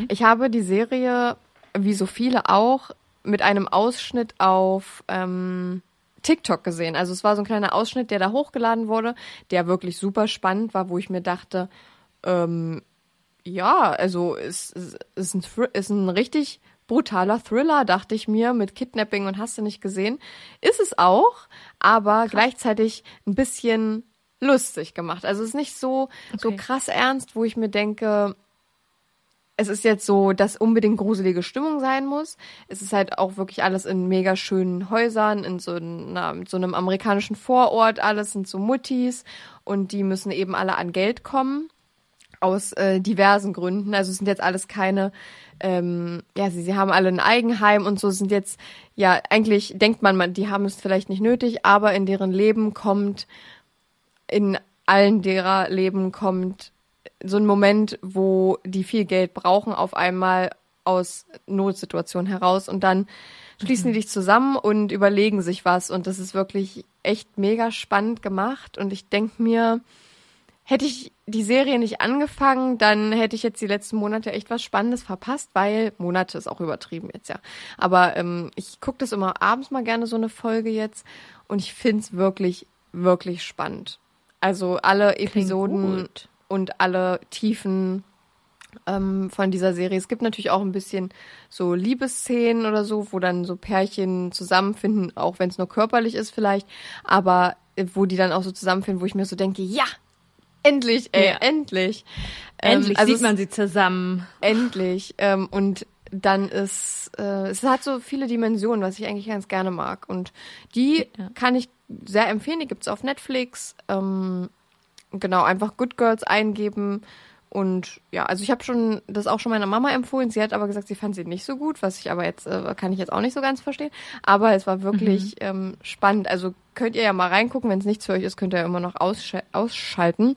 ich habe die Serie, wie so viele auch, mit einem Ausschnitt auf ähm, TikTok gesehen. Also es war so ein kleiner Ausschnitt, der da hochgeladen wurde, der wirklich super spannend war, wo ich mir dachte, ähm, ja, also es, es ist, ein, Thr- ist ein richtig brutaler Thriller, dachte ich mir, mit Kidnapping und hast du nicht gesehen. Ist es auch, aber gleichzeitig ein bisschen lustig gemacht. Also es ist nicht so, so Okay. krass ernst, wo ich mir denke, es ist jetzt so, dass unbedingt gruselige Stimmung sein muss. Es ist halt auch wirklich alles in mega schönen Häusern, in so, einer, so einem amerikanischen Vorort. Alles sind so Muttis und die müssen eben alle an Geld kommen aus äh, diversen Gründen. Also es sind jetzt alles keine, ähm, ja, sie, sie haben alle ein Eigenheim und so sind jetzt, ja, eigentlich denkt man, man, die haben es vielleicht nicht nötig, aber in deren Leben kommt, in allen derer Leben kommt so ein Moment, wo die viel Geld brauchen, auf einmal aus Notsituationen heraus und dann schließen die dich zusammen und überlegen sich was und das ist wirklich echt mega spannend gemacht und ich denk mir, hätte ich die Serie nicht angefangen, dann hätte ich jetzt die letzten Monate echt was Spannendes verpasst, weil Monate ist auch übertrieben jetzt, ja. Aber ähm, ich gucke das immer abends mal gerne so eine Folge jetzt und ich find's wirklich, wirklich spannend. Also alle Episoden gut. Und alle Tiefen ähm, von dieser Serie. Es gibt natürlich auch ein bisschen so Liebesszenen oder so, wo dann so Pärchen zusammenfinden, auch wenn es nur körperlich ist vielleicht, aber äh, wo die dann auch so zusammenfinden, wo ich mir so denke, ja, endlich, ey, Ja. endlich. Ähm, Endlich also sieht es- man sie zusammen. Endlich. Ähm, und dann ist, äh, es hat so viele Dimensionen, was ich eigentlich ganz gerne mag. Und die Ja. kann ich sehr empfehlen. Die gibt's auf Netflix. Ähm, genau, einfach Good Girls eingeben. Und ja, also ich habe schon das auch schon meiner Mama empfohlen. Sie hat aber gesagt, sie fand sie nicht so gut, was ich aber jetzt äh, kann ich jetzt auch nicht so ganz verstehen. Aber es war wirklich ähm, spannend. Also könnt ihr ja mal reingucken. Wenn es nichts für euch ist, könnt ihr ja immer noch aussch ausschalten.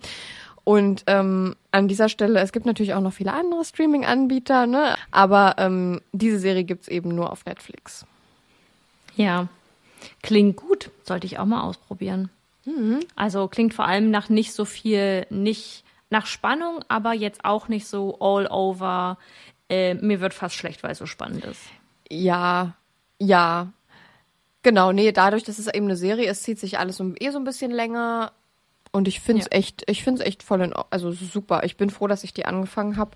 Und ähm, an dieser Stelle, es gibt natürlich auch noch viele andere Streaming-Anbieter, ne? Aber ähm, diese Serie gibt's eben nur auf Netflix. Ja, klingt gut. Sollte ich auch mal ausprobieren. Also klingt vor allem nach nicht so viel, nicht nach Spannung, aber jetzt auch nicht so all over. Äh, mir wird fast schlecht, weil es so spannend ist. Ja, ja. Genau, nee, dadurch, dass es eben eine Serie ist, zieht sich alles so, eh so ein bisschen länger. Und ich finde es Ja. echt, ich finde es echt voll in, also super. Ich bin froh, dass ich die angefangen habe.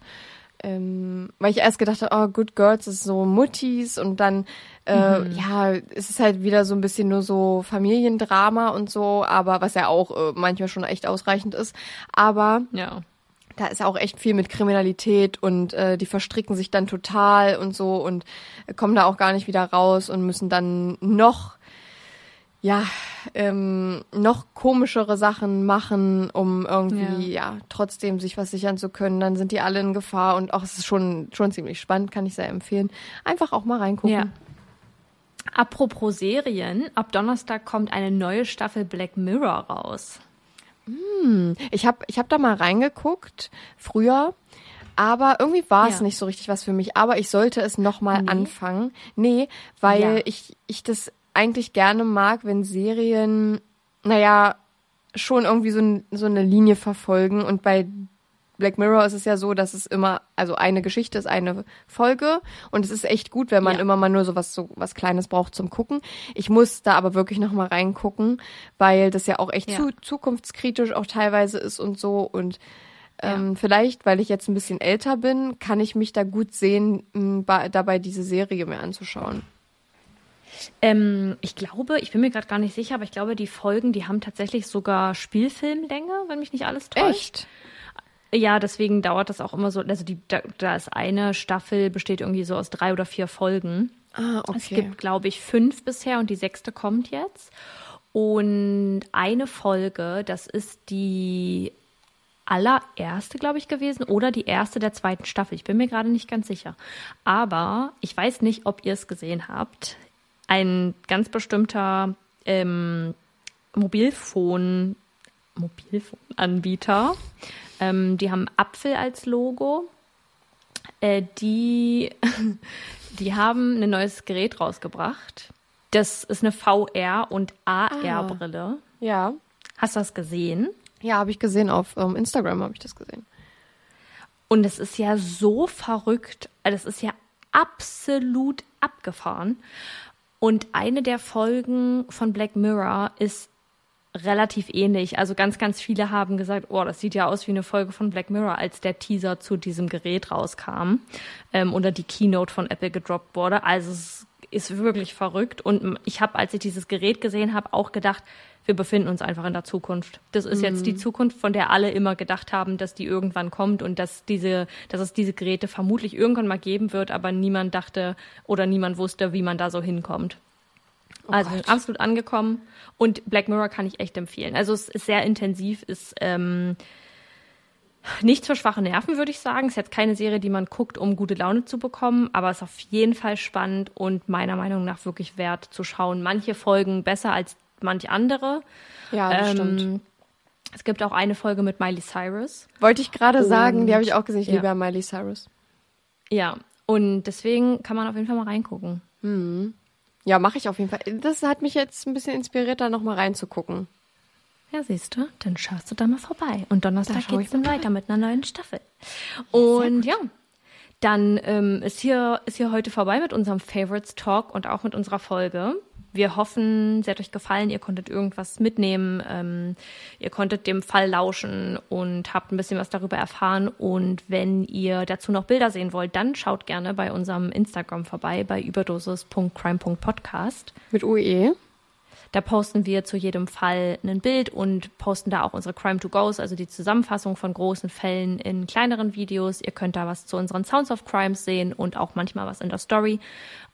Ähm, weil ich erst gedacht habe, oh, Good Girls ist so Muttis und dann, äh, ja, es ist halt wieder so ein bisschen nur so Familiendrama und so, aber was ja auch äh, manchmal schon echt ausreichend ist. Aber Ja. da ist auch echt viel mit Kriminalität und äh, die verstricken sich dann total und so und kommen da auch gar nicht wieder raus und müssen dann noch ja ähm, noch komischere Sachen machen, um irgendwie ja. trotzdem sich was sichern zu können. Dann sind die alle in Gefahr und auch es ist schon schon ziemlich spannend, kann ich sehr empfehlen. Einfach auch mal reingucken. Ja. Apropos Serien, ab Donnerstag kommt eine neue Staffel Black Mirror raus. Ich habe ich hab da mal reingeguckt, früher, aber irgendwie war es Ja. nicht so richtig was für mich. Aber ich sollte es nochmal Nee? anfangen. Nee, weil Ja. ich, ich das eigentlich gerne mag, wenn Serien, naja, schon irgendwie so, ein, so eine Linie verfolgen. Und bei Black Mirror ist es ja so, dass es immer, also eine Geschichte ist eine Folge und es ist echt gut, wenn man Ja. immer mal nur so was, so was Kleines braucht zum Gucken. Ich muss da aber wirklich noch mal reingucken, weil das ja auch echt Ja. zu, zukunftskritisch auch teilweise ist und so und ähm, vielleicht, weil ich jetzt ein bisschen älter bin, kann ich mich da gut sehen, dabei diese Serie mir anzuschauen. Ähm, ich glaube, ich bin mir gerade gar nicht sicher, aber ich glaube, die Folgen, die haben tatsächlich sogar Spielfilmlänge, wenn mich nicht alles täuscht. Echt? Ja, deswegen dauert das auch immer so. Also die, da, da ist eine Staffel, besteht irgendwie so aus drei oder vier Folgen. Ah, okay. Es gibt, glaube ich, fünf bisher und die sechste kommt jetzt. Und eine Folge, das ist die allererste, glaube ich, gewesen oder die erste der zweiten Staffel. Ich bin mir gerade nicht ganz sicher. Aber ich weiß nicht, ob ihr es gesehen habt. Ein ganz bestimmter ähm, Mobilfon, Mobilfonanbieter, ähm, die haben Apfel als Logo. Äh, die, die haben ein neues Gerät rausgebracht. Das ist eine VR- und AR-Brille. ja. Hast du das gesehen? Ja, habe ich gesehen auf ähm, Instagram, habe ich das gesehen. Und es ist ja so verrückt. Das ist ja absolut abgefahren. Und eine der Folgen von Black Mirror ist relativ ähnlich. Also ganz, ganz viele haben gesagt, oh, das sieht ja aus wie eine Folge von Black Mirror, als der Teaser zu diesem Gerät rauskam ähm, oder die Keynote von Apple gedroppt wurde. Also es ist wirklich verrückt. Und ich habe, als ich dieses Gerät gesehen habe, auch gedacht, wir befinden uns einfach in der Zukunft. Das ist jetzt die Zukunft, von der alle immer gedacht haben, dass die irgendwann kommt und dass diese, dass es diese Geräte vermutlich irgendwann mal geben wird, aber niemand dachte oder niemand wusste, wie man da so hinkommt. also Gott. absolut angekommen und Black Mirror kann ich echt empfehlen. Also es ist sehr intensiv, ist ähm, nichts für schwache Nerven, würde ich sagen. Ist jetzt keine Serie, die man guckt, um gute Laune zu bekommen, aber ist auf jeden Fall spannend und meiner Meinung nach wirklich wert zu schauen. Manche Folgen besser als manch andere. Ja, das Ähm, stimmt. Es gibt auch eine Folge mit Miley Cyrus. Wollte ich gerade sagen, die habe ich auch gesehen. Ich ja. liebe Miley Cyrus. Ja, und deswegen kann man auf jeden Fall mal reingucken. Ja, mache ich auf jeden Fall. Das hat mich jetzt ein bisschen inspiriert, da nochmal reinzugucken. Ja, siehst du, dann schaust du da mal vorbei. Und Donnerstag geht's ich dann weiter mit einer neuen Staffel. Und ja, dann ähm, ist hier ist hier heute vorbei mit unserem Favorites Talk und auch mit unserer Folge. Wir hoffen, sie hat euch gefallen. Ihr konntet irgendwas mitnehmen. Ähm, ihr konntet dem Fall lauschen und habt ein bisschen was darüber erfahren. Und wenn ihr dazu noch Bilder sehen wollt, dann schaut gerne bei unserem Instagram vorbei bei überdosis.crime.podcast. Mit. UE. Da posten wir zu jedem Fall ein Bild und posten da auch unsere Crime to Goes, also die Zusammenfassung von großen Fällen in kleineren Videos. Ihr könnt da was zu unseren Sounds of Crimes sehen und auch manchmal was in der Story.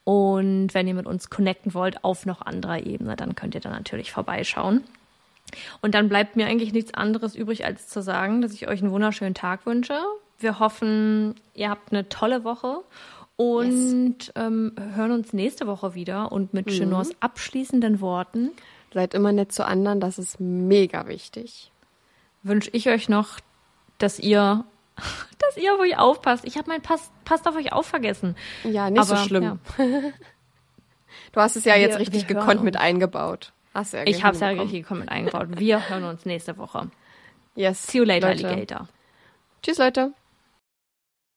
Und wenn ihr mit uns connecten wollt auf noch anderer Ebene, dann könnt ihr da natürlich vorbeischauen. Und dann bleibt mir eigentlich nichts anderes übrig, als zu sagen, dass ich euch einen wunderschönen Tag wünsche. Wir hoffen, ihr habt eine tolle Woche und ähm, hören uns nächste Woche wieder. Und mit Chenors abschließenden Worten Seid immer nett zu anderen, das ist mega wichtig. wünsche ich euch noch, dass ihr, dass ihr auf euch aufpasst. Ich habe mein Pass, passt auf euch auf vergessen. Ja, nicht so Aber, schlimm. ja. Du hast es ja Wir- jetzt richtig gekonnt mit uns. eingebaut. Hast ja Ich habe es ja richtig mit eingebaut. Wir hören uns nächste Woche. Yes. See you later, Leute. Alligator. Tschüss, Leute.